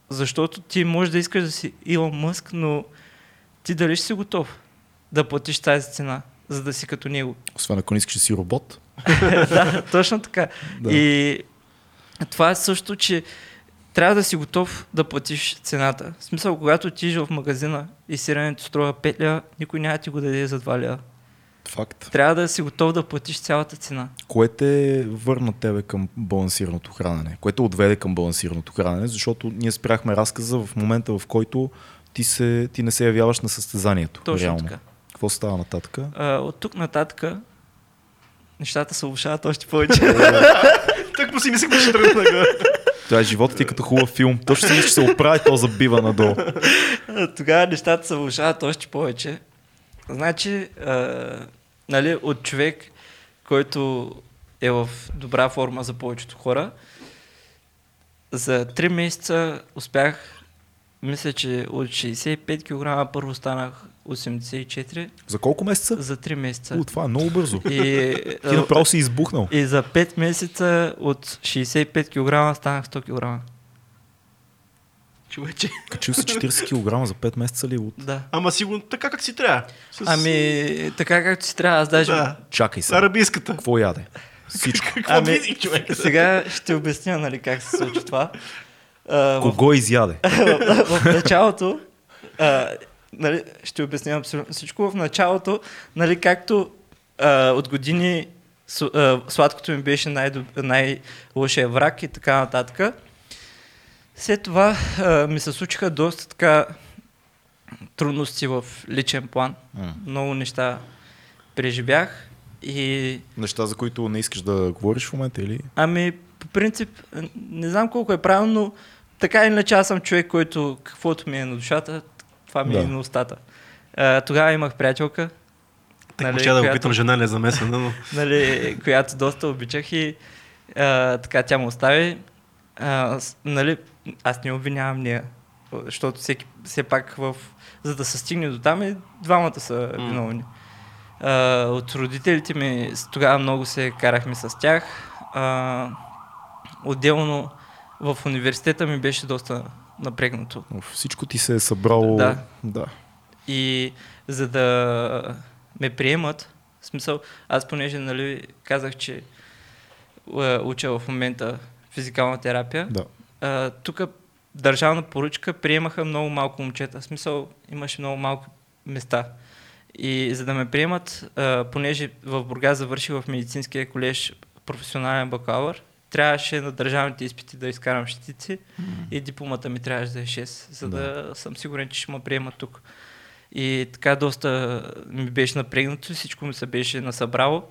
Защото ти можеш да искаш да си Илон Мъск, но ти дали ще си готов да платиш тази цена, за да си като него. Освен ако не искаш да си робот. да, точно така. Да. И това е също, че трябва да си готов да платиш цената. В смисъл, когато отидеш в магазина и сиренето струва 5 лева, никой няма да ти го даде за 2 лева. Факт. Трябва да си готов да платиш цялата цена. Кое те върна тебе към балансираното хранене? Кое те отведе към балансираното хранене? Защото ние спряхме разказа в момента, в който ти, се, ти не се явяваш на състезанието. Точно реално. така. Какво става нататък? А, от тук нататък нещата се влушават още повече. Так му си мислех, че тръгна. Това е живота ти като хубав филм. Точно си мислиш, че се оправи, то забива надолу. Тогава нещата се влушават още повече. Значи, а, нали, от човек, който е в добра форма за повечето хора, за 3 месеца успях, мисля, че от 65 кг първо станах 84 За колко месеца? за 3 месеца. О, това е много бързо. И, Ти направо си избухнал. и за 5 месеца от 65 кг станах 100 кг. Човече. Качил си 40 кг за 5 месеца ли? От... Да. Ама сигурно така как си трябва. С... Ами, така както си трябва, аз даже... Да. Чакай се. Арабийската. Какво яде? Всичко. Какво Ами, види човек? Сега ще обясня нали, как се случва това. А, в, Кого изяде? в, в началото, а, нали, ще обясня абсолютно всичко, в началото, нали, както а, от години с- а, сладкото ми беше най- най-лошия враг и така нататък. След това а, ми се случиха доста така трудности в личен план. М. Много неща преживях и Неща, за които не искаш да говориш в момента или? Ами, по принцип, не знам колко е правилно, но така или иначе аз съм човек, който каквото ми е на душата, това ми Да. е на устата. А, тогава имах приятелка, Так Нали, нали, да го която- питам, жена ли е замесена, но нали, която доста обичах и а, така тя му остави. А, с- нали, аз не обвинявам нея, защото всеки, все пак в, за да се стигне до там, и двамата са М. виновни. А, от родителите ми тогава много се карахме с тях. А, отделно в университета ми беше доста напрегнато. Всичко ти се е събрало. Да. да. И за да ме приемат, в смисъл, аз понеже нали, казах, че е, уча в момента физикална терапия, да. тук държавна поръчка приемаха много малко момчета. В смисъл, имаше много малко места. И за да ме приемат, а, понеже в Бургас завърших в медицинския колеж професионален бакалавър, трябваше на държавните изпити да изкарам щитици и дипломата ми трябваше да е 6, за да, Да. съм сигурен, че ще ме приемат тук. И така доста ми беше напрегнато, всичко ми се беше насъбрало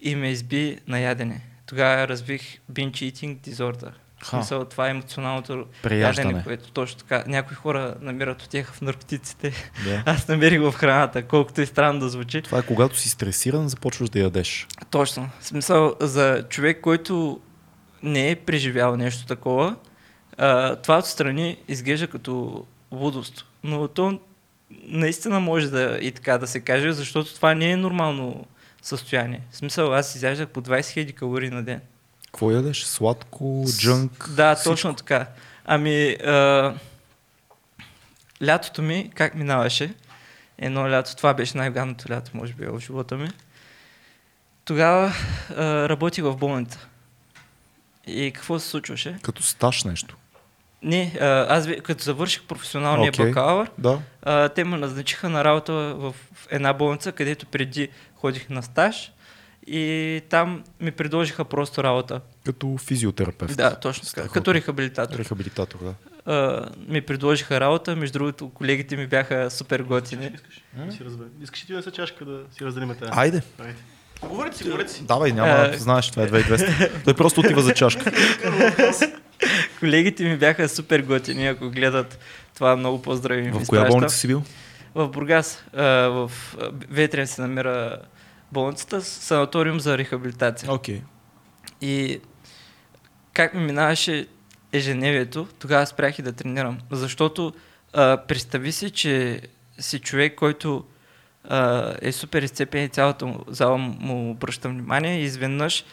и ме изби на ядене. Тогава развих binge eating disorder. В смисъл, това е емоционалното ядене, което точно така. Някои хора намират отеха в наркотиците. Да. Аз намерих в храната, колкото и странно да звучи. Това е когато си стресиран, започваш да ядеш. Точно. В смисъл, за човек, който не е преживял нещо такова, а, това отстрани изглежда като лудост. Но то наистина може да и така да се каже, защото това не е нормално състояние. В смисъл, аз изяждах по 20 000 калории на ден. Какво ядеш? Сладко, джънк? Да, всичко? точно така. Ами, а, лятото ми, как минаваше? Едно лято, това беше най-гадното лято, може би, в живота ми. Тогава а, работих в болница. И какво се случваше? Като стаж нещо. Не, аз като завърших професионалния Окей. бакалавър, Да. а, те ме назначиха на работа в една болница, където преди ходих на стаж и там ми предложиха просто работа. Като физиотерапевт. Да, точно така. Като рехабилитатор. Рехабилитатор, да. а, ми предложиха работа. Между другото, колегите ми бяха супер готини. искаш. Искаш ли ти да са чашка да си разделим тази? Айде. Айде. Говорете си, говорете си. Давай, няма, А, знаеш, това е 2200. Той просто отива за чашка. Колегите ми бяха супер готини, ако гледат това много поздрави. В коя болница си бил? В Бургас. а, в Ветрен се намира болницата, санаториум за рехабилитация. Окей. И как ми минаваше ежедневието, тогава спрях и да тренирам. Защото а, представи си, че си човек, който а, е супер изцепен и цялата му зала му обръща внимание и изведнъж,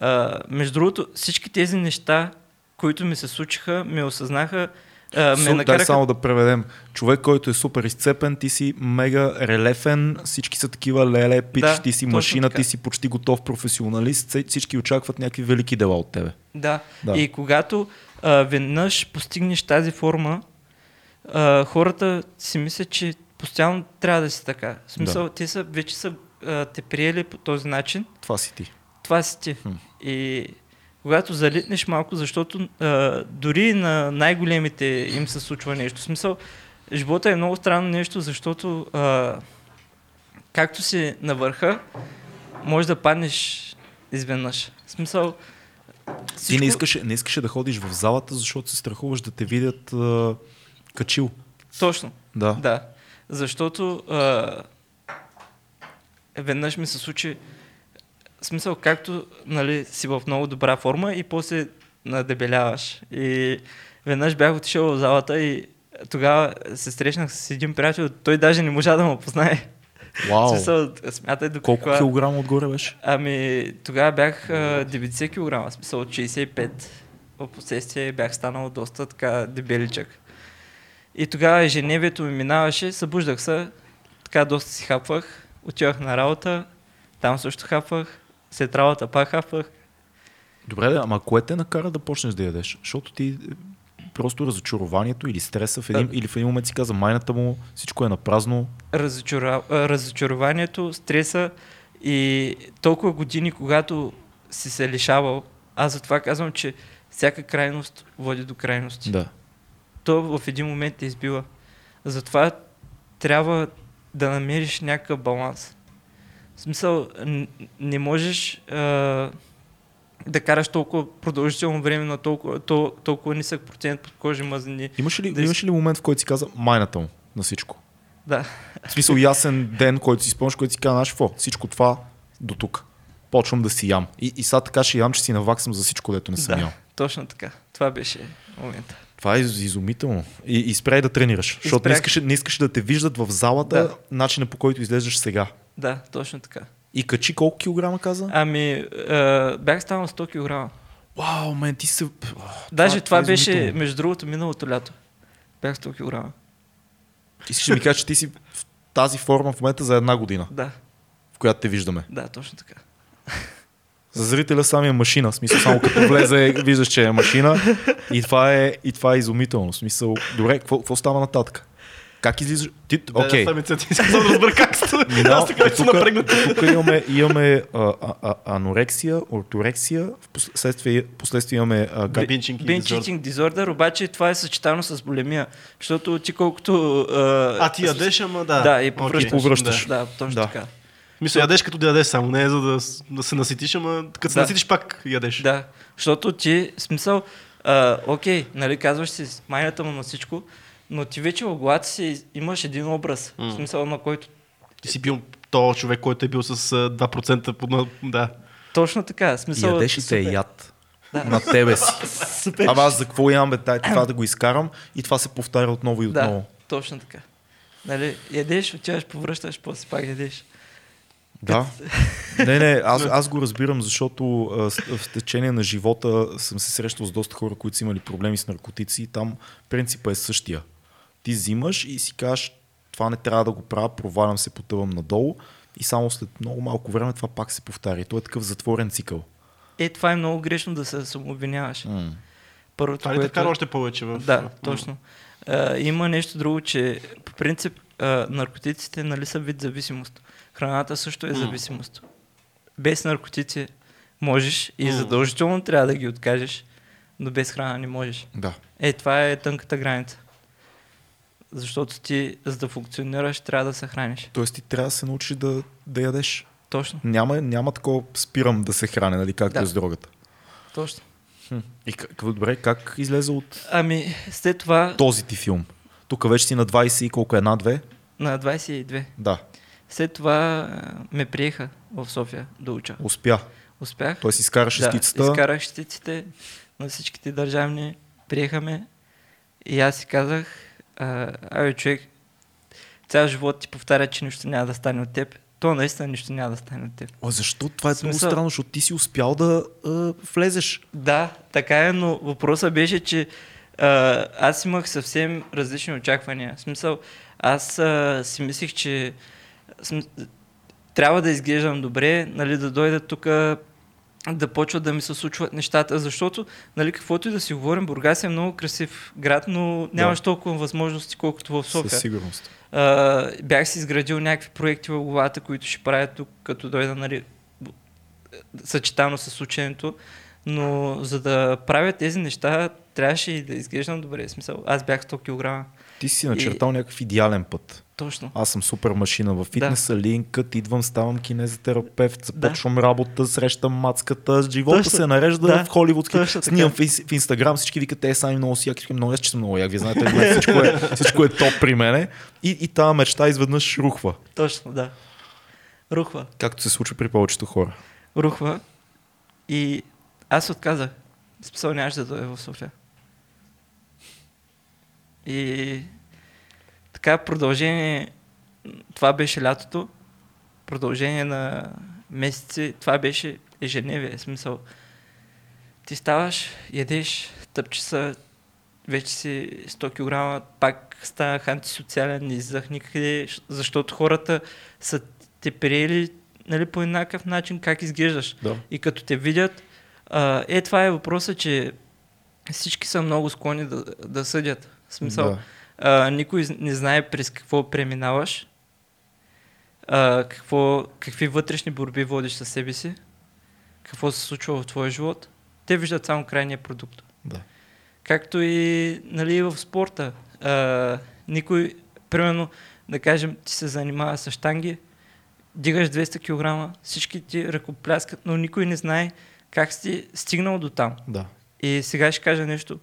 а, между другото, всички тези неща, които ми се случиха, ме осъзнаха, а, ме Су, дай накараха... само да преведем. Човек, който е супер изцепен, ти си мега релефен, всички са такива леле, пич, Да, ти си машина, така. ти си почти готов професионалист, всички очакват някакви велики дела от тебе. Да. Да. И когато а, веднъж постигнеш тази форма, а, хората си мислят, че постоянно трябва да си така. В смисъл, те са, вече са а, те приели по този начин. Това си ти. Това си ти. Хм. И когато залитнеш малко, защото а, дори на най-големите им се случва нещо. В смисъл, живота е много странно нещо, защото а, както си на върха, може да паднеш изведнъж. В смисъл, Ти не искаше, не искаше да ходиш в залата, защото се страхуваш да те видят а, качил. Точно. Да. Да. Защото а, веднъж ми се случи в смисъл, както нали, си в много добра форма и после надебеляваш. И веднъж бях отишъл в залата и тогава се срещнах с един приятел, той даже не можа да ме познае. Вау. смисъл, смятай до Колко каква... килограма отгоре беше? Ами, тогава бях а, 90 кг, в смисъл от 65. В последствие бях станал доста така дебеличък. И тогава ежедневието ми минаваше, събуждах се, така доста си хапвах, отивах на работа, там също хапвах, след работа пак хапвах. Добре, да, ама кое те накара да почнеш да ядеш? Защото ти е, просто разочарованието или стреса в един, Да. или в един момент си каза майната му, всичко е на празно. разочара... разочарованието, стреса и толкова години, когато си се лишавал, аз затова казвам, че всяка крайност води до крайности. Да. То в един момент те избива. Затова трябва да намериш някакъв баланс. В смисъл, не можеш а, да караш толкова продължително време на толкова, тол- толкова нисък процент под кожи мазнини. Имаш ли, Да имаш ли момент, в който си каза майната му на всичко? Да, В смисъл ясен ден, който си спомняш, който си каза, знаеш какво, всичко това до тук. Почвам да си ям. И, и сега така ще ям, че си наваксам за всичко, дето не съм да, ял. точно така. Това беше момента. Това е из- изумително. И, и спряй да тренираш. Защото не искаш, не искаш да те виждат в залата Да. начина по който излезеш сега. Да, точно така. И качи колко килограма каза? Ами, а, бях станал 100 кг. Вау, мен ти се... Даже това, е беше, изумително. между другото, миналото лято. Бях 100 кг. Ти искаш да ми кажеш, че ти си в тази форма в момента за една година, Да, в която те виждаме. да, точно така. За зрителя сами е машина. В смисъл, само като влезе, виждаш, че е машина. И това е, и това е изумително. Смисъл, добре, какво, какво става нататък? Как излизаш? Ти, Да, окей. да, okay. искам само да разбера как сте. Минал, Аз така вече съм напрегнат. тук имаме, имаме а, а, а, анорексия, орторексия, в последствие, последствие имаме а, Да, га- Binge eating disorder, обаче това е съчетано с булемия. Защото ти колкото... А, А, ти ядеш, ама да. Да, и повръщаш. Повръщаш. Да, точно Да. така. Мисля, ядеш като да ядеш само, не е за да, да се наситиш, ама като се Да. наситиш пак ядеш. Да, защото ти, смисъл, а, окей, нали, казваш си майната му на всичко, но ти вече в главата си имаш един образ, М. в смисъл на който Ти си бил то човек, който е бил с а, 2% под... Да. точно така, смисъл... ядеш и те супер. яд Да. на тебе си. Супер. Ама аз за какво ям бе, тай, това да го изкарам и това се повтаря отново и отново. Да, точно така. Нали, ядеш, отиваш, повръщаш, после пак ядеш. Да. Не, не, аз, аз го разбирам, защото а, в течение на живота съм се срещал с доста хора, които са имали проблеми с наркотици и там принципът е същия. Ти взимаш и си кажеш, това не трябва да го правя, провалям се, потъвам надолу и само след много малко време това пак се повтаря. И то е такъв затворен цикъл. Е, това е много грешно да се самообвиняваш. М. Първото, Това ли те което... кара още повече в... Да, точно. А, има нещо друго, че по принцип а, наркотиците нали са вид зависимост. Храната също е зависимост. Без наркотици можеш и задължително трябва да ги откажеш, но без храна не можеш. Да. Е, това е тънката граница. Защото ти, за да функционираш, трябва да се храниш. Тоест ти трябва да се научиш да, да ядеш. Точно, Няма, няма такова спирам да се храня, нали, както Да. е с дрогата. точно. И как, добре, как излезе от Ами, след това този ти филм? Тук вече си на 20 и колко е? Една-две? на 22. Да, След това а, ме приеха в София да уча. успя. Успях. Той си изкара шестицата. Да, изкарах шестиците на всичките държавни, приехаме и аз си казах, а, абе човек, цял живот ти повтаря, че нищо няма да стане от теб. То наистина нищо няма да стане от теб. О, защо? Това е много Смисъл- странно, защото ти си успял да а, влезеш. Да, така е, но въпросът беше, че а, аз имах съвсем различни очаквания. В смисъл, аз а, си мислих, че. Трябва да изглеждам добре, нали, да дойда тук да почват да ми се случват нещата, защото, нали, каквото и да си говорим, Бургас е много красив град, но нямаш толкова възможности, колкото в София. Със сигурност. А, бях си изградил някакви проекти в главата, които ще правя тук, като дойда, нали, съчетано с ученето. Но за да правя тези неща, трябваше и да изглеждам добре. Смисъл, аз бях 100 кг. Ти си начертал някакъв идеален път. Точно. Аз съм супер машина в фитнеса, линкът, идвам, ставам кинезотерапевт, започвам работа, срещам мацката, живота Точно. се нарежда Да, в холивудски. точно. Снимам в, в Инстаграм, всички викат, те сами много си яки, много аз, че съм много як, вие знаете, ли, всичко, е, всичко е топ при мене. И, и тази мечта изведнъж рухва, Точно, да. Рухва. както се случва при повечето хора. Рухва. И аз отказах. Смисъл нямаше да дойда в София. И така продължение, това беше лятото, продължение на месеци, това беше ежедневие, смисъл. Ти ставаш, ядеш, тъпче са, вече си 100 кг, пак станах антисоциален, не излизах никъде, защото хората са те приели нали, по еднакъв начин как изглеждаш. Да. И като те видят, а, е, това е въпросът, че всички са много склонни да, да съдят. В смисъл, Да. а, никой не знае през какво преминаваш, а, какво, какви вътрешни борби водиш със себе си, какво се случва в твоя живот. Те виждат само крайния продукт. Да. Както и нали, в спорта. А, никой, примерно, да кажем, ти се занимава с штанги, дигаш 200 кг, всички ти ръкопляскат, но никой не знае как си стигнал до там. Да. И сега ще кажа нещо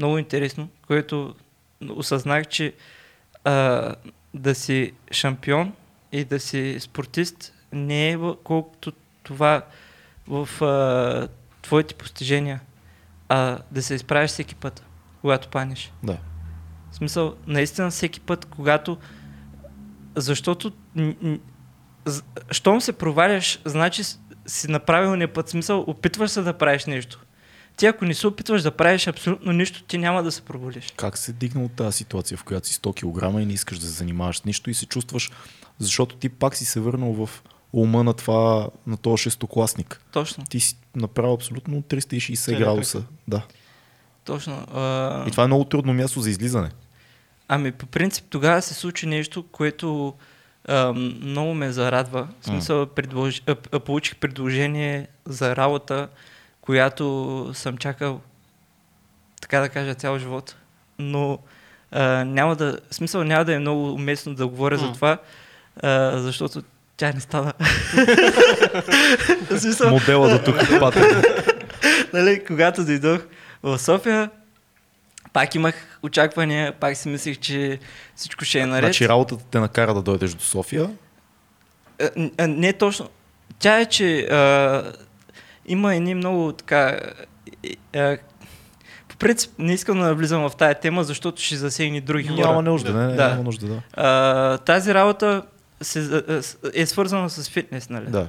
много интересно, което осъзнах, че а, да си шампион и да си спортист не е колкото това в а, твоите постижения, а да се изправиш всеки път, когато паднеш. Да. В смисъл, наистина всеки път, когато... Защото... Щом се проваляш, значи си на правилния път. Смисъл, опитваш се да правиш нещо. Ти ако не се опитваш да правиш абсолютно нищо, ти няма да се пробудиш. Как се дигна от тази ситуация, в която си 100 кг и не искаш да се занимаваш с нищо и се чувстваш, защото ти пак си се върнал в ума на това, на този шестокласник. Точно, Ти си направил абсолютно 360 Реплика. градуса. Да. точно. А, И това е много трудно място за излизане. Ами по принцип тогава се случи нещо, което а, много ме зарадва. В смисъл, предлож... а, получих предложение за работа, която съм чакал, така да кажа, цял живот. Но а, няма да, смисъл няма да е много уместно да говоря за М. това, а, защото тя не стана. смисъл, Модела до тук патен. нали, когато дойдох в София, пак имах очаквания, пак си мислех, че всичко ще е наред. Значи работата те накара да дойдеш до София. А, а, не точно. Тя е, че а, има едни много така... А, а, по принцип не искам да влизам в тая тема, защото ще засегне други хора. Няма нужда, не, не, Да. няма нужда, да. А, тази работа се, с- е свързана с фитнес, нали? Да.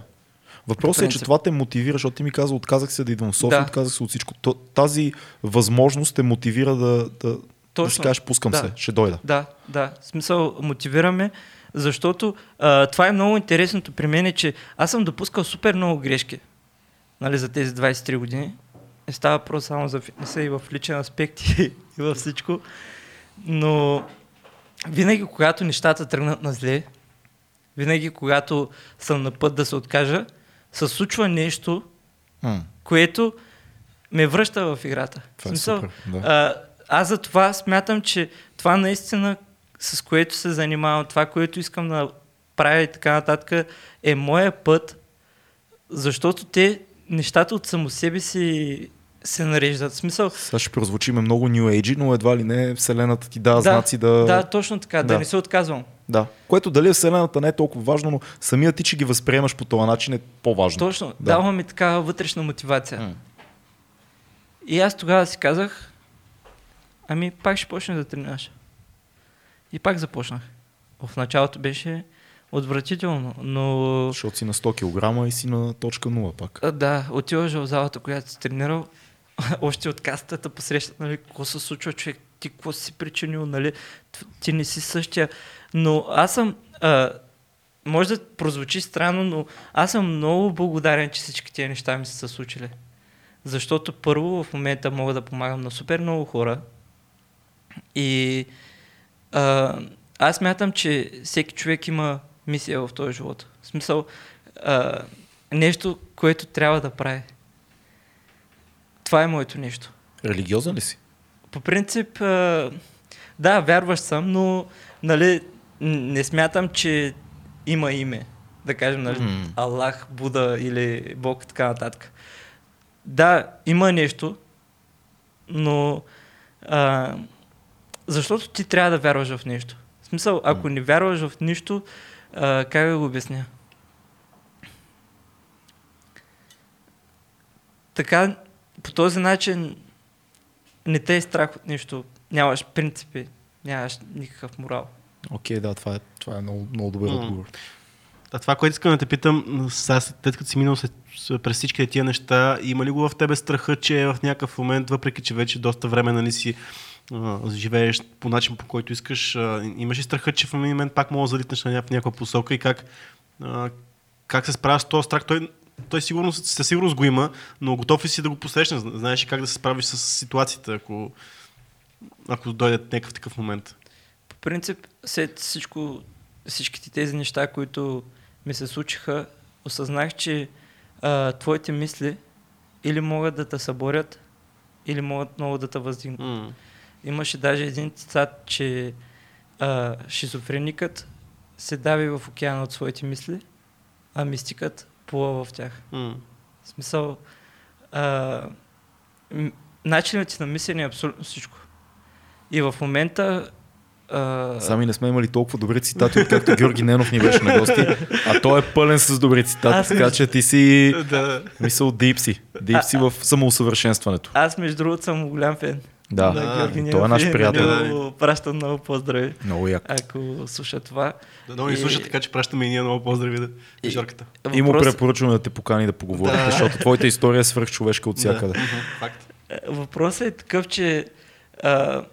Въпросът е, че това те мотивира, защото ти ми каза, отказах се да идвам в София, Да. отказах се от всичко. Тази възможност те мотивира да, да, да си Точно. кажеш, пускам Да. се, ще дойда. Да, да. В смисъл, мотивираме, защото а, това е много интересното при мен, е, че аз съм допускал супер много грешки нали, за тези 23 години. Не става просто само за фитнеса и в личен аспект и, и във всичко. Но винаги, когато нещата тръгнат на зле, винаги, когато съм на път да се откажа, се случва нещо, М, което ме връща в играта. Това е смисъл, супер. Да. а, аз за това смятам, че това наистина, с което се занимавам, това, което искам да правя и така нататък, е моя път, защото те, нещата от само себе си се нареждат. В смисъл, Сега ще прозвучиме много New Age, но едва ли не Вселената ти дава Да, знаци да... да, точно така, да. да. не се отказвам. да. Което дали е Вселената не е толкова важно, но самия ти, че ги възприемаш по този начин е по-важно. Точно, Да. дава ми такава вътрешна мотивация. М. И аз тогава си казах, ами пак ще почнеш да тренираш. И пак започнах. В началото беше отвратително, но Защото си на 100 кг и си на точка 0 пак. а, да, отиваш в залата, която си тренирал, още от кастата посрещат, нали, какво се случва, човек, ти какво си причинил, нали, ти не си същия. Но аз съм, а, може да прозвучи странно, но аз съм много благодарен, че всички тези неща ми са се случили. Защото първо в момента мога да помагам на супер много хора и а, аз мятам, че всеки човек има мисия в този живот. В смисъл, а, нещо, което трябва да прави. Това е моето нещо. Религиозен ли си? По принцип, а, да, вярващ съм, но нали, не смятам, че има име. Да кажем, нали, М. Аллах, Буда или Бог и така нататък. Да, има нещо, но а, защото ти трябва да вярваш в нещо. В смисъл, ако не вярваш в нищо, а, как да го обясня? Така, по този начин не те е страх от нищо, нямаш принципи, нямаш никакъв морал. Окей, да, това е, това е много, много добър М. отговор. А това, което искам да те питам, сега след като си минал след, с- през всичките тия неща, има ли го в тебе страха, че в някакъв момент, въпреки че вече доста време нали, си живееш по начин, по който искаш, имаш ли страха, че в един момент пак мога да залитнеш на някаква посока и как, как се справяш с този страх? Той той сигурно, със сигурност го има, но готов ли си да го посрещнеш? Знаеш ли как да се справиш с ситуацията, ако, ако дойде някакъв такъв момент? По принцип, след всичко, всичките тези неща, които ми се случиха, осъзнах, че а, твоите мисли или могат да те съборят, или могат много да те въздигнат. М. Имаше даже един цитат, че а, шизофреникът се дави в океана от своите мисли, а мистикът плува в тях. М. В смисъл, а, м- начинът ти на мислене е абсолютно всичко. И в момента а, Сами не сме имали толкова добри цитати, откакто Георги Ненов ни беше на гости, а той е пълен с добри цитати, Аз така че ти си Да. мисъл дипси. Дипси в самоусъвършенстването. аз между другото съм голям фен Да, на А, Георги той е наш приятел. на него Пращам много поздрави, много як. ако слуша това. Да, много ни И- слуша, така че пращаме и ние много поздрави да И- Жорката. И му Въпрос- препоръчваме да те покани да поговорите, Да. защото твоята история е свръхчовешка от всякъде. Да. Факт. Е, Въпросът е такъв, че а,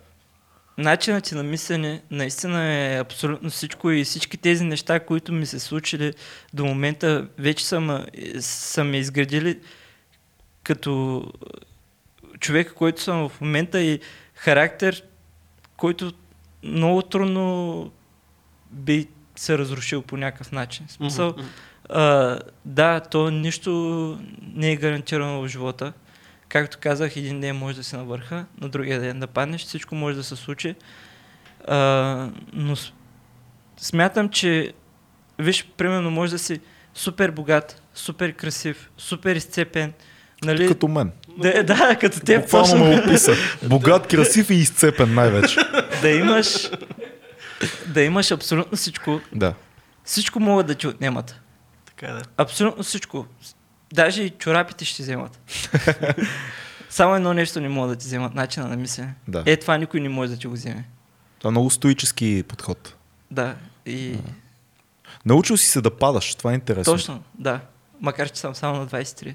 начинът ти на мислене наистина е абсолютно всичко и всички тези неща, които ми се случили до момента, вече са, ме- са ме изградили като човека, който съм в момента и характер, който много трудно би се разрушил по някакъв начин. Смисъл, а, да, то нищо не е гарантирано в живота. Както казах, един ден може да се навърха, на другия ден да паднеш, всичко може да се случи. А, но смятам, че виж, примерно, може да си супер богат, супер красив, супер изцепен. Нали? Като мен. Да, да, като теб Буквално точно ме описа. Богат, красив и изцепен най-вече. да имаш да имаш абсолютно всичко. Да. Всичко могат да ти отнемат. Така е, да. Абсолютно всичко. Даже и чорапите ще вземат. Само едно нещо не могат да ти вземат, начина на мислене. Да. Е, това никой не може да ти го вземе. Това е много стоически подход. Да. И Научил си се да падаш, това е интересно. точно, да. Макар, че съм само на 23.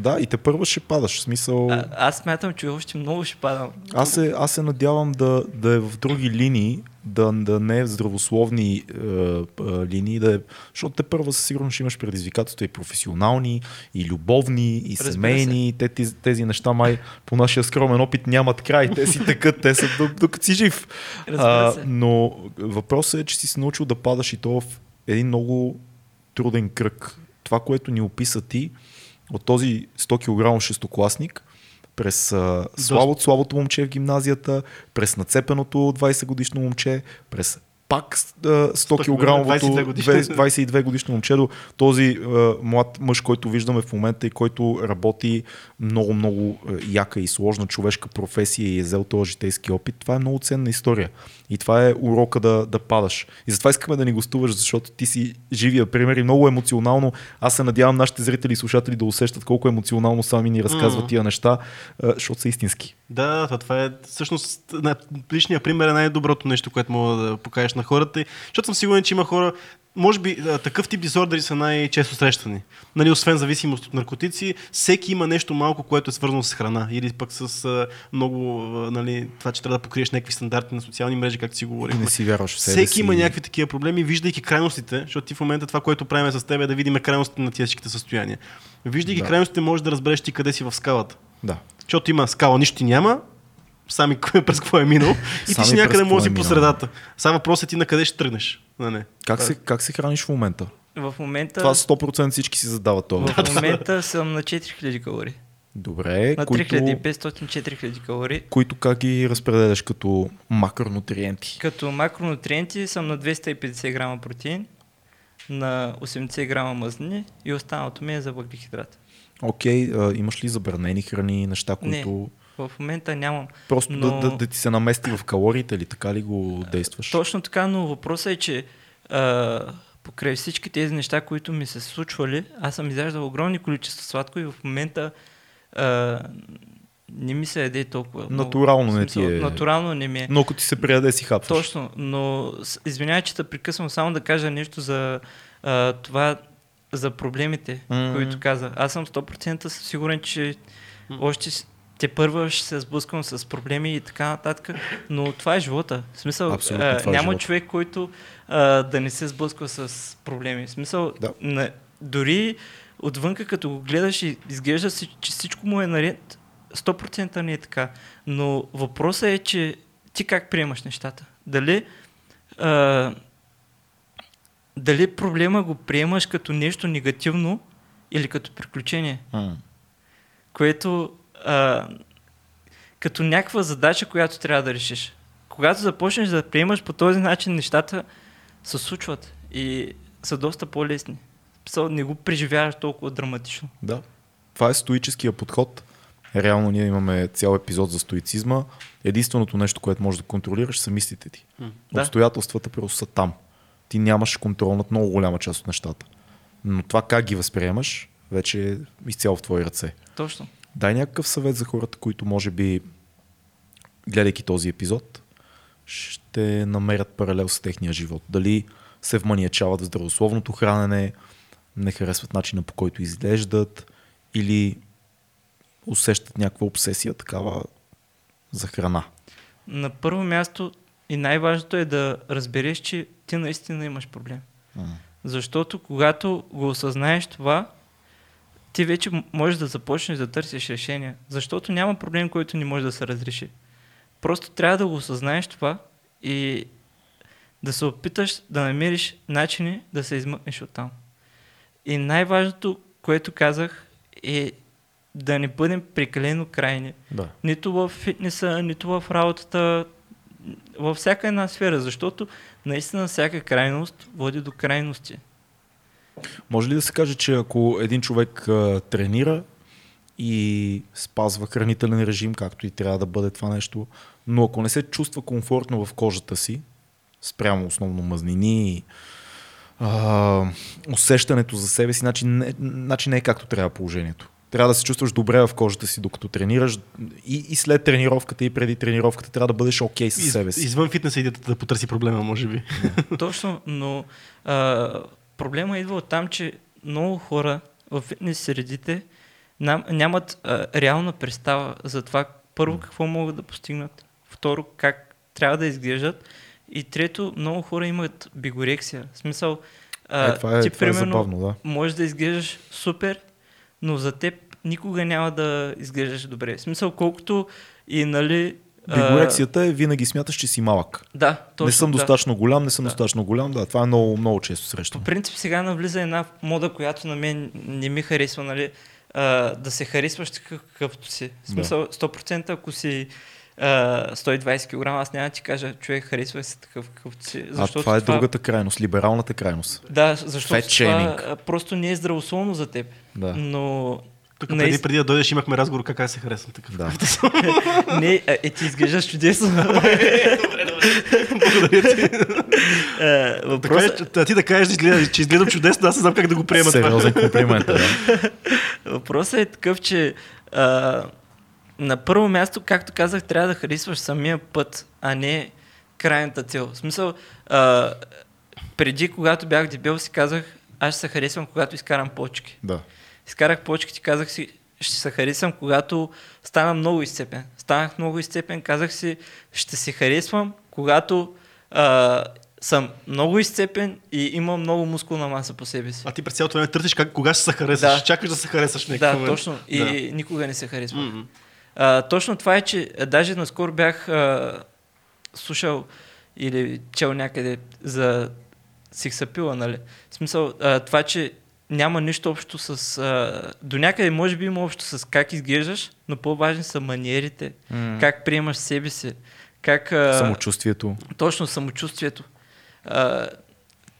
Да, и те първа ще падаш. В смисъл... А, аз смятам, че още много ще падам. Аз се, аз се надявам да, да е в други линии, да, да не е в здравословни е, е, линии, да е, защото те първа със сигурност ще имаш предизвикателства и професионални, и любовни, и Разбира семейни. Те, тези, тези неща май по нашия скромен опит нямат край. Те си тъкат, те са до- докато си жив. Се. но въпросът е, че си се научил да падаш и то в един много труден кръг. Това, което ни описа ти от този 100 кг шестокласник, през а, слабото, слабото момче в гимназията, през нацепеното 20 годишно момче, през пак а, 100 кг 22 годишно. 22 годишно момче до този а, млад мъж, който виждаме в момента и който работи много, много яка и сложна човешка професия и е взел този житейски опит. Това е много ценна история. И това е урока да, да падаш. И затова искаме да ни гостуваш, защото ти си живия пример и много емоционално. Аз се надявам нашите зрители и слушатели да усещат колко емоционално сами ни разказват Мгм. тия неща, защото са истински. Да, това, е всъщност личният пример е най-доброто нещо, което мога да покажеш на хората. Защото съм сигурен, че има хора, може би такъв тип дисордери са най-често срещани. Нали, освен зависимост от наркотици, всеки има нещо малко, което е свързано с храна или пък с а, много, а, нали, това, че трябва да покриеш някакви стандарти на социални мрежи, както си И говорихме. не си вярваш в себе Всеки си. има някакви такива проблеми, виждайки крайностите, защото ти в момента това, което правим с теб е да видим крайностите на всичките състояния. Виждайки Да. крайностите, можеш да разбереш ти къде си в скалата. Да. Защото има скала, нищо ти няма, сами през какво е минал и ти си някъде може е по средата. Само въпросът е ти на къде ще тръгнеш. Не, не. Как се, как се храниш в момента? В момента, Това 100% всички си задават това. в момента съм на 4000 калории. Добре, На които, 3500-4000 калории. които как ги разпределяш като макронутриенти? Като макронутриенти съм на 250 грама протеин, на 80 грама мазнини и останалото ми е за въглехидрат. Окей, а, имаш ли забранени храни, неща, Не. В момента нямам. просто Но- да, да, да ти се намести в калориите или така ли го действаш? Точно така, но въпросът е, че а, покрай всички тези неща, които ми се случвали, аз съм изяждал огромни количества сладко и в момента а, не ми се яде толкова. много. Натурално В не ти смисъл, е. Натурално не ми е. Но ако ти се прияде си хапваш. Точно, но извинявай, че те прекъсвам само да кажа нещо за а, това, за проблемите, Мгм. които каза. Аз съм 100% сигурен, че още те първа ще се сблъсквам с проблеми и така нататък, но това е живота. В смисъл, Абсолютно, а, е няма живота. човек, който а, да не се сблъсква с проблеми. В смисъл, Да. на, дори отвънка като го гледаш и изглежда си, че всичко му е наред, 100% не е така. Но въпросът е, че ти как приемаш нещата? Дали, а, дали проблема го приемаш като нещо негативно или като приключение? М. което а, като някаква задача, която трябва да решиш. Когато започнеш да приемаш по този начин, нещата се случват и са доста по-лесни. Не го преживяваш толкова драматично. Да. Това е стоическия подход. Реално ние имаме цял епизод за стоицизма. Единственото нещо, което можеш да контролираш, са мислите ти. Да. Обстоятелствата просто са там. Ти нямаш контрол над много голяма част от нещата. Но това как ги възприемаш, вече е изцяло в твои ръце. Точно. Дай някакъв съвет за хората, които може би, гледайки този епизод, ще намерят паралел с техния живот. Дали се вманиячават в здравословното хранене, не харесват начина по който изглеждат или усещат някаква обсесия такава за храна. На първо място и най-важното е да разбереш, че ти наистина имаш проблем. М. Защото когато го осъзнаеш това, ти вече можеш да започнеш да търсиш решения. Защото няма проблем, който не може да се разреши. Просто трябва да го осъзнаеш това и да се опиташ да намериш начини да се измъкнеш оттам. И най-важното, което казах, е да не бъдем прекалено крайни. Да. Нито в фитнеса, нито в работата, във всяка една сфера, защото наистина всяка крайност води до крайности. Може ли да се каже, че ако един човек а, тренира и спазва хранителен режим, както и трябва да бъде това нещо, но ако не се чувства комфортно в кожата си, спрямо основно мазнини, а, усещането за себе си, значи не, значи не е както трябва положението. Трябва да се чувстваш добре в кожата си, докато тренираш и, и след тренировката и преди тренировката трябва да бъдеш окей със Из, себе си. извън фитнеса идете да потърси проблема, може би. Точно, но а, проблема идва от там, че много хора в фитнес средите нам, нямат а, реална представа за това първо какво могат да постигнат, второ как трябва да изглеждат и трето много хора имат бигорексия. В смисъл, а, Е, това е, ти това е примерно забавно, да. можеш да изглеждаш супер, но за теб никога няма да изглеждаш добре. В смисъл, колкото и нали... Бигорексията е винаги смяташ, че си малък. Да, точно. не съм да. достатъчно голям, не съм Да. достатъчно голям. Да, това е много, много често По срещано. принцип сега навлиза една мода, която на мен не ми харесва, нали? А, да се харесваш какъвто си. В смисъл, 100% ако си а, 120 кг, аз няма да ти кажа, човек, харесвай се такъв какъвто си. А това е другата крайност, либералната крайност. Да, защото Fat това shaming. просто не е здравословно за теб. Да. Но Тук Наист- преди, преди да дойдеш имахме разговор как аз се харесвам такъв. Да. не, а, е, ти изглеждаш чудесно. Е, Така Въпросът, е, а ти да кажеш, че изгледам чудесно, аз не знам как да го приема това. Сериозен комплимент. е, Да. Въпросът е такъв, че а, на първо място, както казах, трябва да харесваш самия път, а не крайната цел. В смисъл, а, преди, когато бях дебел, си казах, аз ще се харесвам, когато изкарам почки. да. Изкарах почките, казах си, ще се харесвам, когато стана много изцепен. Станах много изцепен, казах си, ще се харесвам, когато а, съм много изцепен и имам много мускулна маса по себе си. А ти през цялото време търсиш как, кога ще се харесаш. Да. Чакаш да се харесаш в Да, някакъв момент. точно. И Да. никога не се харесва. М-м. А, точно това е, че даже наскоро бях а, слушал или чел някъде за сиксапила, нали? В смисъл, а, това, че няма нищо общо с... А, до някъде може би има общо с как изглеждаш, но по-важни са маниерите, как приемаш себе си, как... А, Самочувствието. точно самочувствието. А,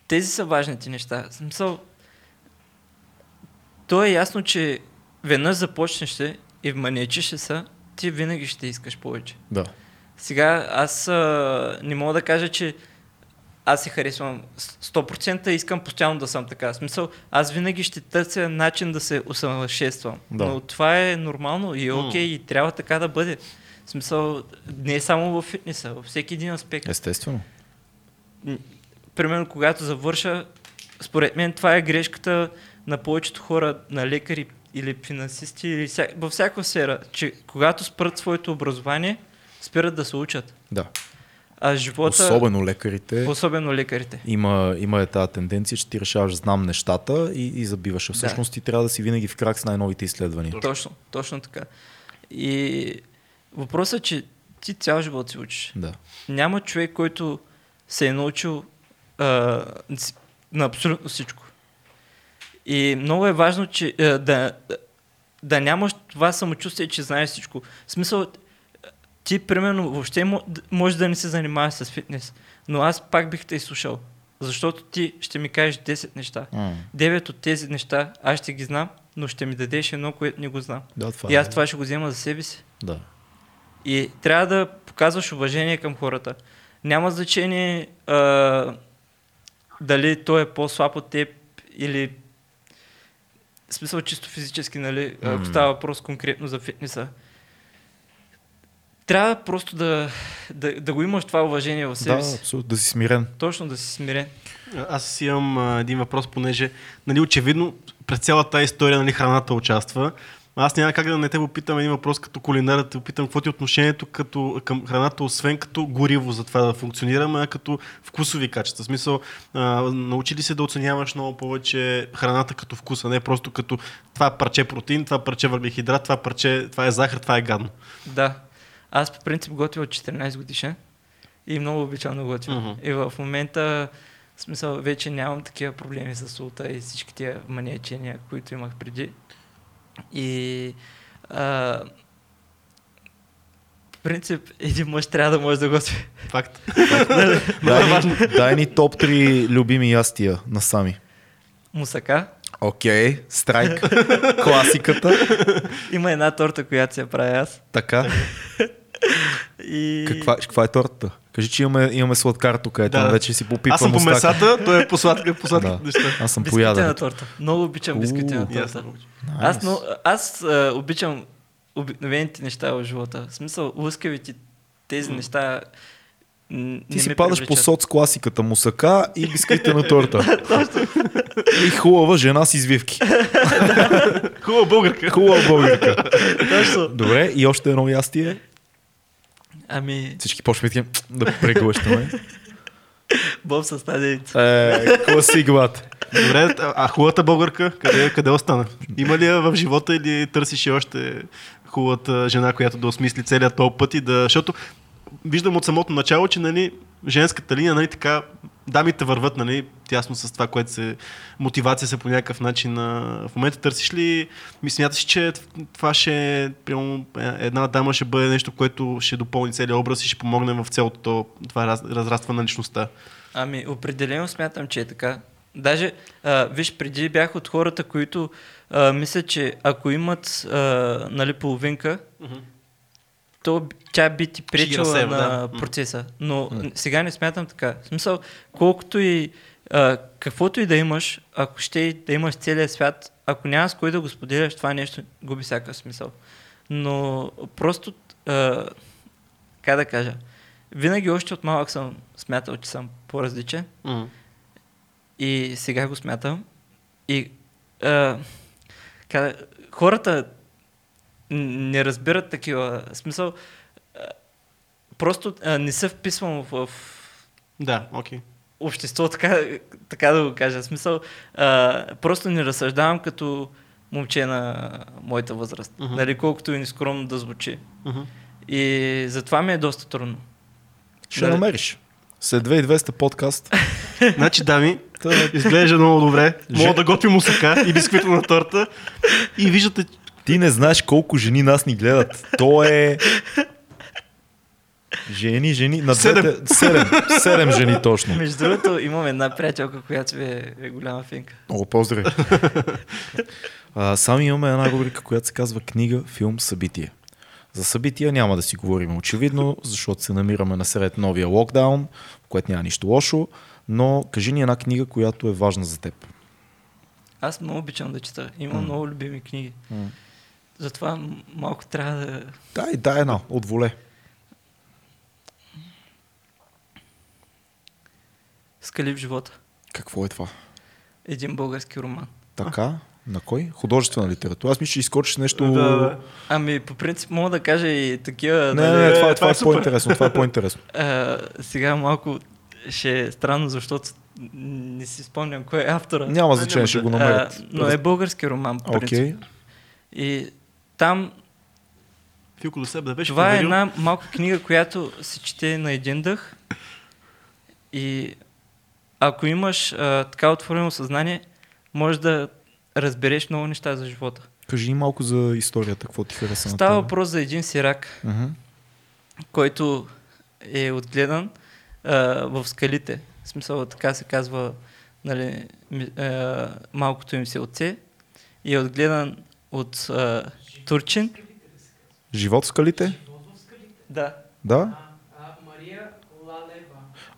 тези са важните неща. Смисъл, то е ясно, че веднъж започнеш се и вманечиш се, ти винаги ще искаш повече. Да. Сега аз а, не мога да кажа, че аз се харесвам с- 100% и искам постоянно да съм така. В смисъл, аз винаги ще търся начин да се усъвършенствам. Да. Но това е нормално и е окей и трябва така да бъде. В смисъл, не е само в фитнеса, във всеки един аспект. Естествено. Примерно, когато завърша, според мен това е грешката на повечето хора, на лекари или финансисти, или вся, във всяка сфера, че когато спрат своето образование, спират да се учат. Да. А живота, Особено лекарите. особено лекарите. Има, има е тази тенденция, че ти решаваш знам нещата и, и забиваш. Всъщност ти трябва да си винаги в крак с най-новите изследвания. Точно, точно така. И въпросът е, че ти цял живот се учиш. Да. Няма човек, който се е научил а, на абсолютно всичко. И много е важно, че а, да, да нямаш това самочувствие, че знаеш всичко. В смисъл, ти примерно въобще може да не се занимаваш с фитнес, но аз пак бих те изслушал. Защото ти ще ми кажеш 10 неща. М. 9 от тези неща аз ще ги знам, но ще ми дадеш едно, което не го знам. Да, това И аз е. това ще го взема за себе си. Да. И трябва да показваш уважение към хората. Няма значение а, дали той е по-слаб от теб или в смисъл чисто физически, нали, ако М. става въпрос конкретно за фитнеса. Трябва просто да, да, да го имаш това уважение в себе Да, си. абсолютно. Да си смирен. Точно да си смирен. Аз си имам а, един въпрос, понеже нали, очевидно през цялата тази история нали, храната участва. Аз няма как да не те попитам един въпрос като кулинар, да те попитам какво ти е отношението като, към храната, освен като гориво за това да функционираме, а като вкусови качества. В смисъл, а, научи ли се да оценяваш много повече храната като вкуса, не просто като това парче протеин, това парче въглехидрат, това парче, това е захар, това е гадно. Да. Аз по принцип готвя от 14 годишен и много обичам да готвя. Мгм. И в момента, в смисъл, вече нямам такива проблеми с султа и всички тия маниачения, които имах преди. И а, по принцип, един мъж трябва да може да готви. Факт. Дай ни, дай ни топ 3 любими ястия на сами. Мусака. Окей, страйк, класиката. Има една торта, която се я правя аз. Така, И... каква, каква е тортата? Кажи, че имаме, имаме сладкар тук, ето Да. вече си попипвам Аз съм по месата, той е по сладка, по сладките Да. неща. Аз съм Бисквитена пояден. торта. Много обичам бисквитена торта. Ясно. Аз, но, аз а, обичам обикновените неща в живота. В смисъл, лъскавите тези неща н- Ти не си падаш по соц класиката мусака и бисквитена торта. и хубава жена с извивки. Хубава българка. Хубава българка. Добре, и още едно ястие. Ами, Всички почваме такива да преглъщаме. Боб с стаденица. Е, класик, бат. Добре, а а хубавата българка, къде, къде остана? Има ли я в живота или търсиш още хубавата жена, която да осмисли целият този път и да... Защото виждам от самото начало, че нали, женската линия, нали, така, дамите върват, нали, тясно с това, което се... Мотивация се по някакъв начин. В момента търсиш ли... Ми смяташ, че това ще... е, Примерно, една дама ще бъде нещо, което ще допълни целият образ и ще помогне в цялото то- това раз, разрастване на личността. Ами, определено смятам, че е така. Даже, а, виж, преди бях от хората, които а, мислят, че ако имат а, нали, половинка, то б- тя би ти пречила на да. Процеса. Но н- сега не смятам така. В смисъл, колкото и а, каквото и да имаш, ако ще да имаш целия свят, ако няма с кой да го споделяш, това нещо губи всякакъв смисъл. Но просто, а, как да кажа, винаги още от малък съм смятал, че съм по-различен Мгм. и сега го смятам. И а, как, хората не разбират такива. Смисъл, а, просто а, не се вписвам в, в Да, окей. Общество, така, така да го кажа. В смисъл, а, просто не разсъждавам като момче на моята възраст. Мгм. Нали, колкото и нескромно да звучи. Мгм. И затова ми е доста трудно. Ще Нали? намериш. След 2200 подкаст. Значи, дами, Та, изглежда много добре. Мога да готвим мусака и бисквитна торта. И виждате, Ти не знаеш колко жени нас ни гледат. То е... Жени, жени. На Седем. двете... Седем. Седем жени точно. Между другото, имам една приятелка, която е, е голяма финка. Много поздрави. а, сами имаме една рубрика, която се казва книга, филм, събитие. За събития няма да си говорим очевидно, защото се намираме насред новия локдаун, в което няма нищо лошо, но кажи ни една книга, която е важна за теб. Аз много обичам да чета. Имам М. много любими книги. Затова м- малко трябва да... Дай, дай една, от воле. Скали в живота. Какво е това? Един български роман. Така? На кой? Художествена литература. Аз мисля, че изкочиш нещо... Да, да. Ами, по принцип, мога да кажа и такива... Не, не, нали, не, това, е, това, това е е по-интересно. Това е по-интересно. а, сега малко ще е странно, защото не си спомням кой е автора. Няма Не, значение, ще го намерят. А, но е български роман, по принцип. Окей. И там Филко до себе да беше Това е проверил. една малка книга, която се чете на един дъх. И ако имаш а, така отворено съзнание, можеш да разбереш много неща за живота. Кажи ни малко за историята, какво ти хареса Става въпрос за един сирак, Мгм. който е отгледан а, в скалите. В смисъл така се казва нали, а, малкото им селце. И е отгледан от а, турчин. Живот в скалите? Да, Да?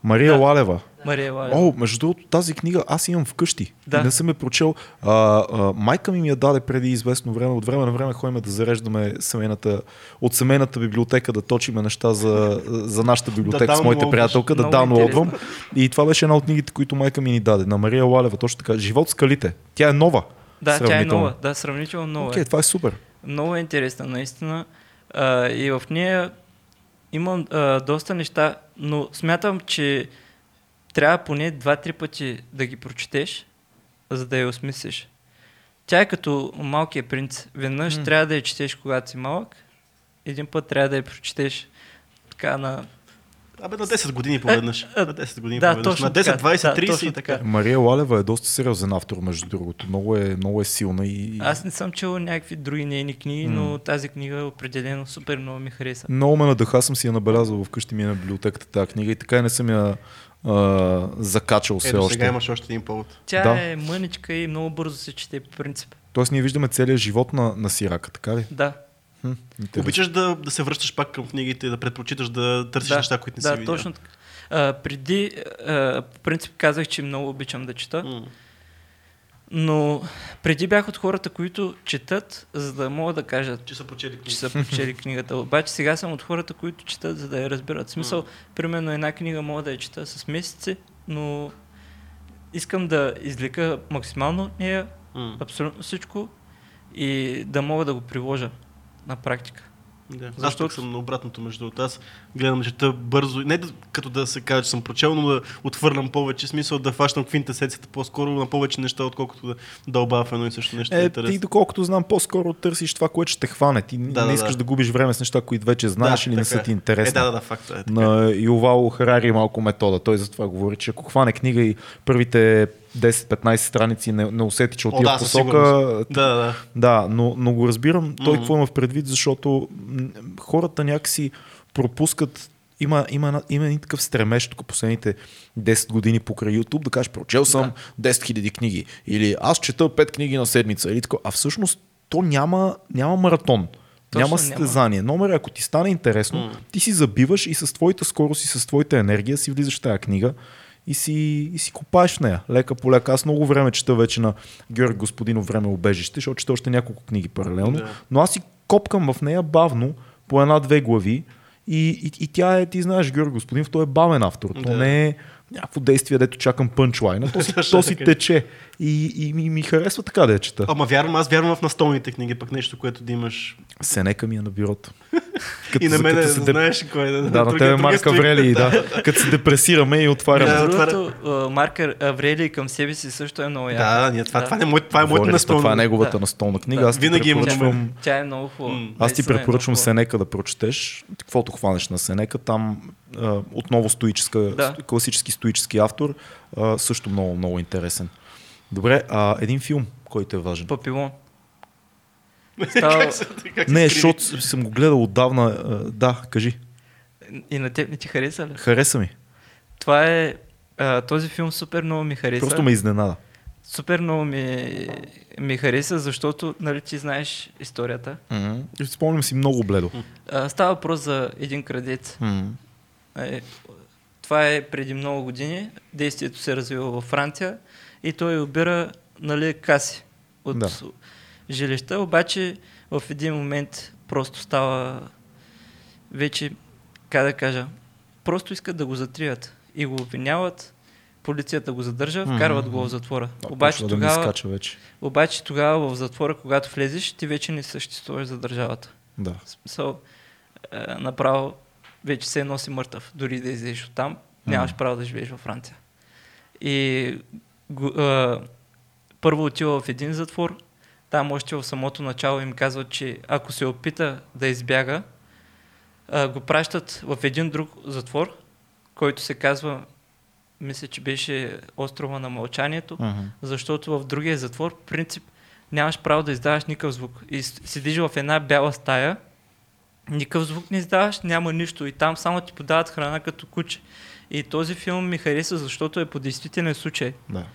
Мария Лалева. Мария Да. Лалева. Мария Лалева. О, между другото, тази книга аз имам вкъщи. Да. Не съм я прочел. А, а, майка ми ми я даде преди известно време. От време на време ходим да зареждаме семейната, от семейната библиотека да точиме неща за, за нашата библиотека с моите приятелка, да даунлоудвам. И това беше една от книгите, които майка ми ни даде. На Мария Лалева, точно така. Живот скалите. Тя е нова. Да, тя е нова. Да, сравнително нова. Окей, е. това е супер. Много е интересна, наистина. А, и в нея имам а, доста неща, но смятам, че трябва поне два-три пъти да ги прочетеш, за да я осмислиш. Тя е като малкият принц. Веднъж М. трябва да я четеш, когато си малък, един път трябва да я прочетеш така на... Абе на 10 години поведнъж. а, На 10 години да, поведнъж. На 10, така. 20, Да, 30 точно и така. Мария Лалева е доста сериозен автор, между другото. Много е, много е силна и... Аз не съм чел някакви други нейни книги, но тази книга определено супер много ми хареса. Много ме надъха, съм си я набелязал вкъщи ми е на библиотеката тази книга и така и не съм я а, закачал все Ето още. сега имаш още един повод. Тя Да. е мъничка и много бързо се чете по принцип. Тоест ние виждаме целият живот на, на Сирака, така ли? Да, Хм. Обичаш да, да се връщаш пак към книгите, да предпочиташ да търсиш да, неща, които не да, си видял. точно така. А, преди, а, по принцип казах, че много обичам да чета, М. но преди бях от хората, които четат, за да могат да кажат, Че са прочели книги. че са прочели книгата. Обаче сега съм от хората, които четат, за да я разберат. В смисъл, примерно една книга мога да я чета с месеци, но искам да извлека максимално от нея М. абсолютно всичко и да мога да го приложа на практика. Да. Защото- съм на обратното между. Аз гледам чета бързо, не да, като да се каже, че съм прочел, но да отвърлям повече смисъл, да фащам квинтесенцията по-скоро на повече неща, отколкото да дълбава в едно и също нещо. Е, интересно. ти доколкото знам, по-скоро търсиш това, което ще те хване. Ти Да, не да, искаш да. да. губиш време с неща, които вече знаеш Да, или не са ти е. интересни. Е, да, да, да, факта е. Така. На Ювал Харари е малко метода. Той за това говори, че ако хване книга и първите 10-15 страници не, не усети, че О, отива да, в със посока, Да, да. Да, но, но го разбирам той Мгм. какво има в предвид, защото хората някакси пропускат има, има, има един такъв стремеж тук последните 10 години покрай YouTube да кажеш, прочел съм 10 000 книги или аз чета 5 книги на седмица или тако. А всъщност то няма, няма маратон. Точно няма състезание. Номер, ако ти стане интересно, М. ти си забиваш и с твоята скорост и с твоята енергия си влизаш в тази книга и си, и си копаеш в нея. Лека по лека. Аз много време чета вече на Георги Господинов време обежище, защото чета още няколко книги паралелно. Да. Но аз си копкам в нея бавно, по една-две глави. И, и, и тя е, ти знаеш, Георги Господинов, той е бавен автор. То Да. не е някакво действие, дето чакам пънчлайна. То си, то си тече. И, и ми, ми харесва така да я чета. Ама вярвам, аз вярвам в настолните книги, пък нещо, което да имаш. Сенека ми е на бюрото. и на мен, да се деп- знаеш кой е. Да, на другия- тебе Марк Аврелий, да. Като се депресираме и отваряме. Да, това- другото, Марк Аврелий към себе си също е много яка. Да, да, ние, това, това, е това е моята Говорили сме, настолна. Това е неговата Да. настолна книга. Да. Аз Винаги има препоръчвам, Тя е много хубава. Аз ти е препоръчвам. Сенека да прочетеш. Каквото хванеш на Сенека, там отново стоическа, Да. класически стоически автор, а, също много, много интересен. Добре, а, един филм, който е важен. Папилон. Става... Как се- как се Не, защото съм го гледал отдавна. а, Да, кажи. И на теб не ти хареса ли? Хареса ми. Това е... А, този филм супер много ми хареса. Просто ме изненада. Супер много ми, ми хареса, защото нали, ти знаеш историята. И Спомням си много бледо. А, става въпрос за един крадец. Е, това е преди много години. Действието се развива във Франция и той обира нали, каси от Да. да. жилища, обаче в един момент просто става вече, как да кажа, просто искат да го затрият и го обвиняват полицията го задържа, вкарват го в затвора. Обаче да ми тогава, скача вече. обаче тогава в затвора, когато влезеш, ти вече не съществуваш за държавата. Да. Смисъл, е, направо вече се носи мъртъв. Дори да излезеш от там, нямаш право да живееш във Франция. И го, е, първо отива в един затвор, там още в самото начало им казват, че ако се опита да избяга, е, го пращат в един друг затвор, който се казва, мисля, че беше острова на мълчанието, Мгм. защото в другия затвор, принцип, нямаш право да издаваш никакъв звук. И седиш в една бяла стая, никакъв звук не издаваш, няма нищо. И там само ти подават храна като куче. И този филм ми хареса, защото е по действителен случай. Да.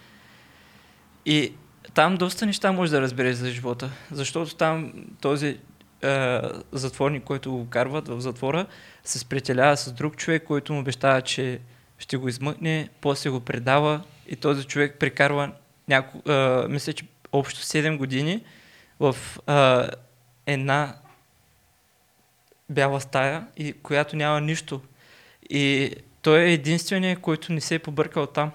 И там доста неща можеш да разбереш за живота. Защото там този е, затворник, който го карват в затвора, се сприятелява с друг човек, който му обещава, че ще го измъкне, после го предава и този човек прекарва няко, е, мисля, че общо 7 години в е, една бяла стая, и която няма нищо. И той е единственият, който не се е побъркал там.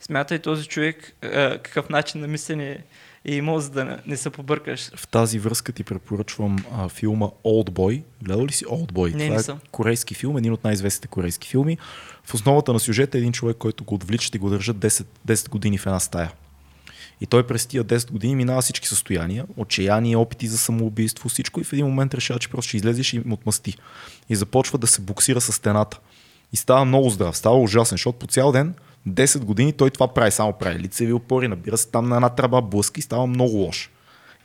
Смятай този човек е, какъв начин на мислене е имал, за да не, не се побъркаш. В тази връзка ти препоръчвам а, филма Oldboy. Гледал ли си Oldboy? Не, Това не е съм. корейски филм, един от най-известните корейски филми. В основата на сюжета е един човек, който го отвличат и го държат 10, 10 години в една стая. И той през тия 10 години минава всички състояния, отчаяние, опити за самоубийство, всичко и в един момент решава, че просто ще излезе и им отмъсти. И започва да се буксира с стената. И става много здрав, става ужасен, защото по цял ден, 10 години той това прави, само прави лицеви опори, набира се там на една тръба блъска и става много лош.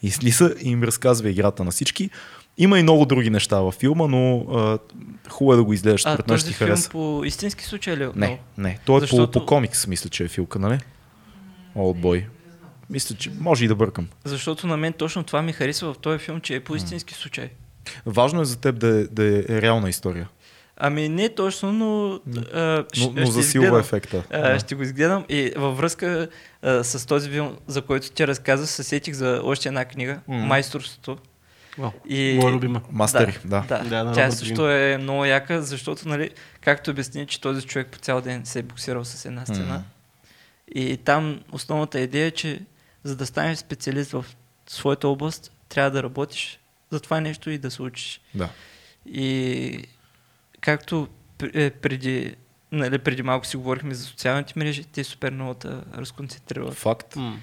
И слиза и им разказва играта на всички. Има и много други неща във филма, но а, хубаво е да го изгледаш, А според мен ще ти хареса. по истински случай ли? е Не, отново? не. Той е Защото- по, по комикс, мисля, че е филка, нали? Oldboy. Мисля, че може и да бъркам. Защото на мен точно това ми харесва в този филм, че е по истински случай. Важно е за теб да е, да е реална история. Ами не точно, но... А, Но, но ще засилва изгледам. ефекта. А, Да. Ще го изгледам и във връзка а, с този филм, за който ти разказа, се сетих за още една книга, Мгм. Майсторството. О, И... Моя любима. Мастери, да. Да, Да, на тя също е много яка, защото, нали, както обясни, че този човек по цял ден се е буксирал с една стена. Мгм. И там основната идея е, че за да станеш специалист в своята област, трябва да работиш за това нещо и да се учиш. Да. И както е, преди, нали, преди малко си говорихме за социалните мрежи, те супер много те разконцентрират. Факт. М.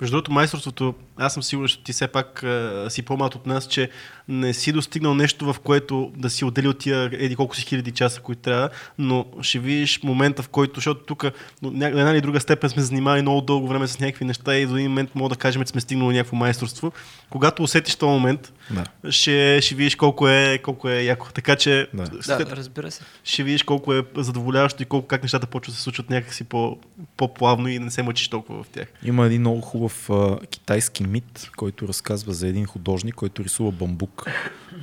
Между другото, майсторството, аз съм сигурен, че ти все пак а, си по-млад от нас, че не си достигнал нещо, в което да си отделил тия еди колко си хиляди часа, които трябва, но ще видиш момента, в който, защото тук на една или друга степен сме занимавали много дълго време с някакви неща и до един момент мога да кажем, че сме стигнали някакво майсторство. Когато усетиш този момент, Да. ще, ще видиш колко е, колко е яко. Така че Да. след- Да, разбира се. ще видиш колко е задоволяващо и колко как нещата почват да се случват някакси по, по-плавно и не се мъчиш толкова в тях. Има един много хубав а, китайски мит, който разказва за един художник, който рисува бамбук.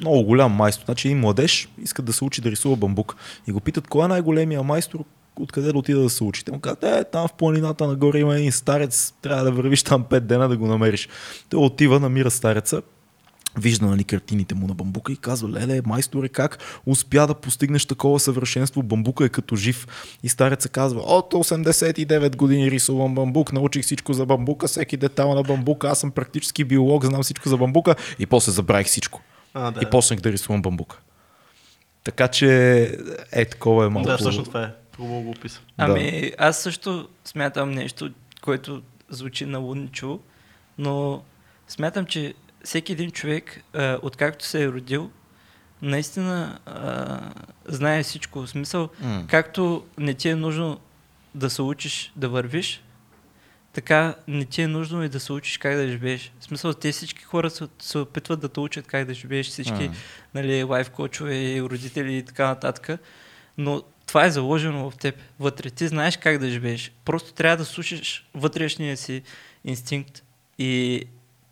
Много голям майстор. Значи един младеж иска да се учи да рисува бамбук. И го питат, кой е най-големия майстор, откъде да отида да се учи. Те му казват, е, там в планината нагоре има един старец, трябва да вървиш там 5 дена да го намериш. Той отива, намира стареца, вижда нали, картините му на бамбука и казва, леле, майсторе, как успя да постигнеш такова съвършенство, бамбука е като жив. И стареца казва, от 89 години рисувам бамбук, научих всичко за бамбука, всеки детайл на бамбука, аз съм практически биолог, знам всичко за бамбука и после забравих всичко. А, да. И почнах да рисувам бамбука. Така че е такова е малко. Да, всъщност това е. Хубаво го описа. Ами, аз също смятам нещо, което звучи налудничо, но смятам, че всеки един човек, а, откакто се е родил, наистина а, знае всичко. В смисъл, М. както не ти е нужно да се учиш да вървиш, така не ти е нужно и да се учиш как да живееш. В смисъл, те всички хора се, се опитват да те учат как да живееш, всички М. нали, лайф коучове и родители и така нататък. Но това е заложено в теб вътре. Ти знаеш как да живееш. Просто трябва да слушаш вътрешния си инстинкт. И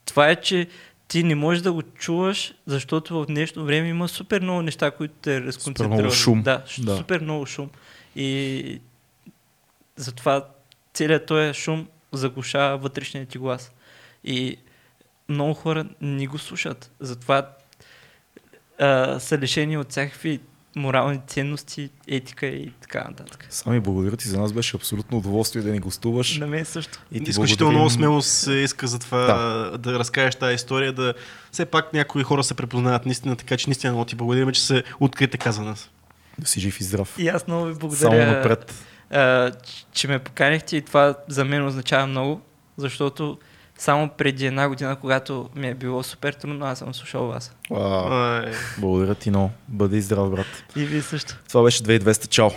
това е, че ти не можеш да го чуваш, защото в днешно време има супер много неща, които те разконцентрират. шум. Да, Да. супер много шум. И затова целият този шум заглушава вътрешния ти глас. И много хора не го слушат. Затова а, са лишени от всякакви морални ценности, етика и така нататък. Сами благодаря ти, за нас беше абсолютно удоволствие да ни гостуваш. На мен също. И ти Изключително благодарим. много смелост се иска за това Да. да. разкажеш тази история, да все пак някои хора се препознават наистина, така че наистина много ти благодарим, че се откри така за нас. Да си жив и здрав. И аз много ви Само благодаря, напред. а, че ме поканихте и това за мен означава много, защото само преди една година, когато ми е било супер трудно, аз съм слушал вас. Благодаря ти много. Бъди здрав, брат. И вие също. Това беше 2200. Чао.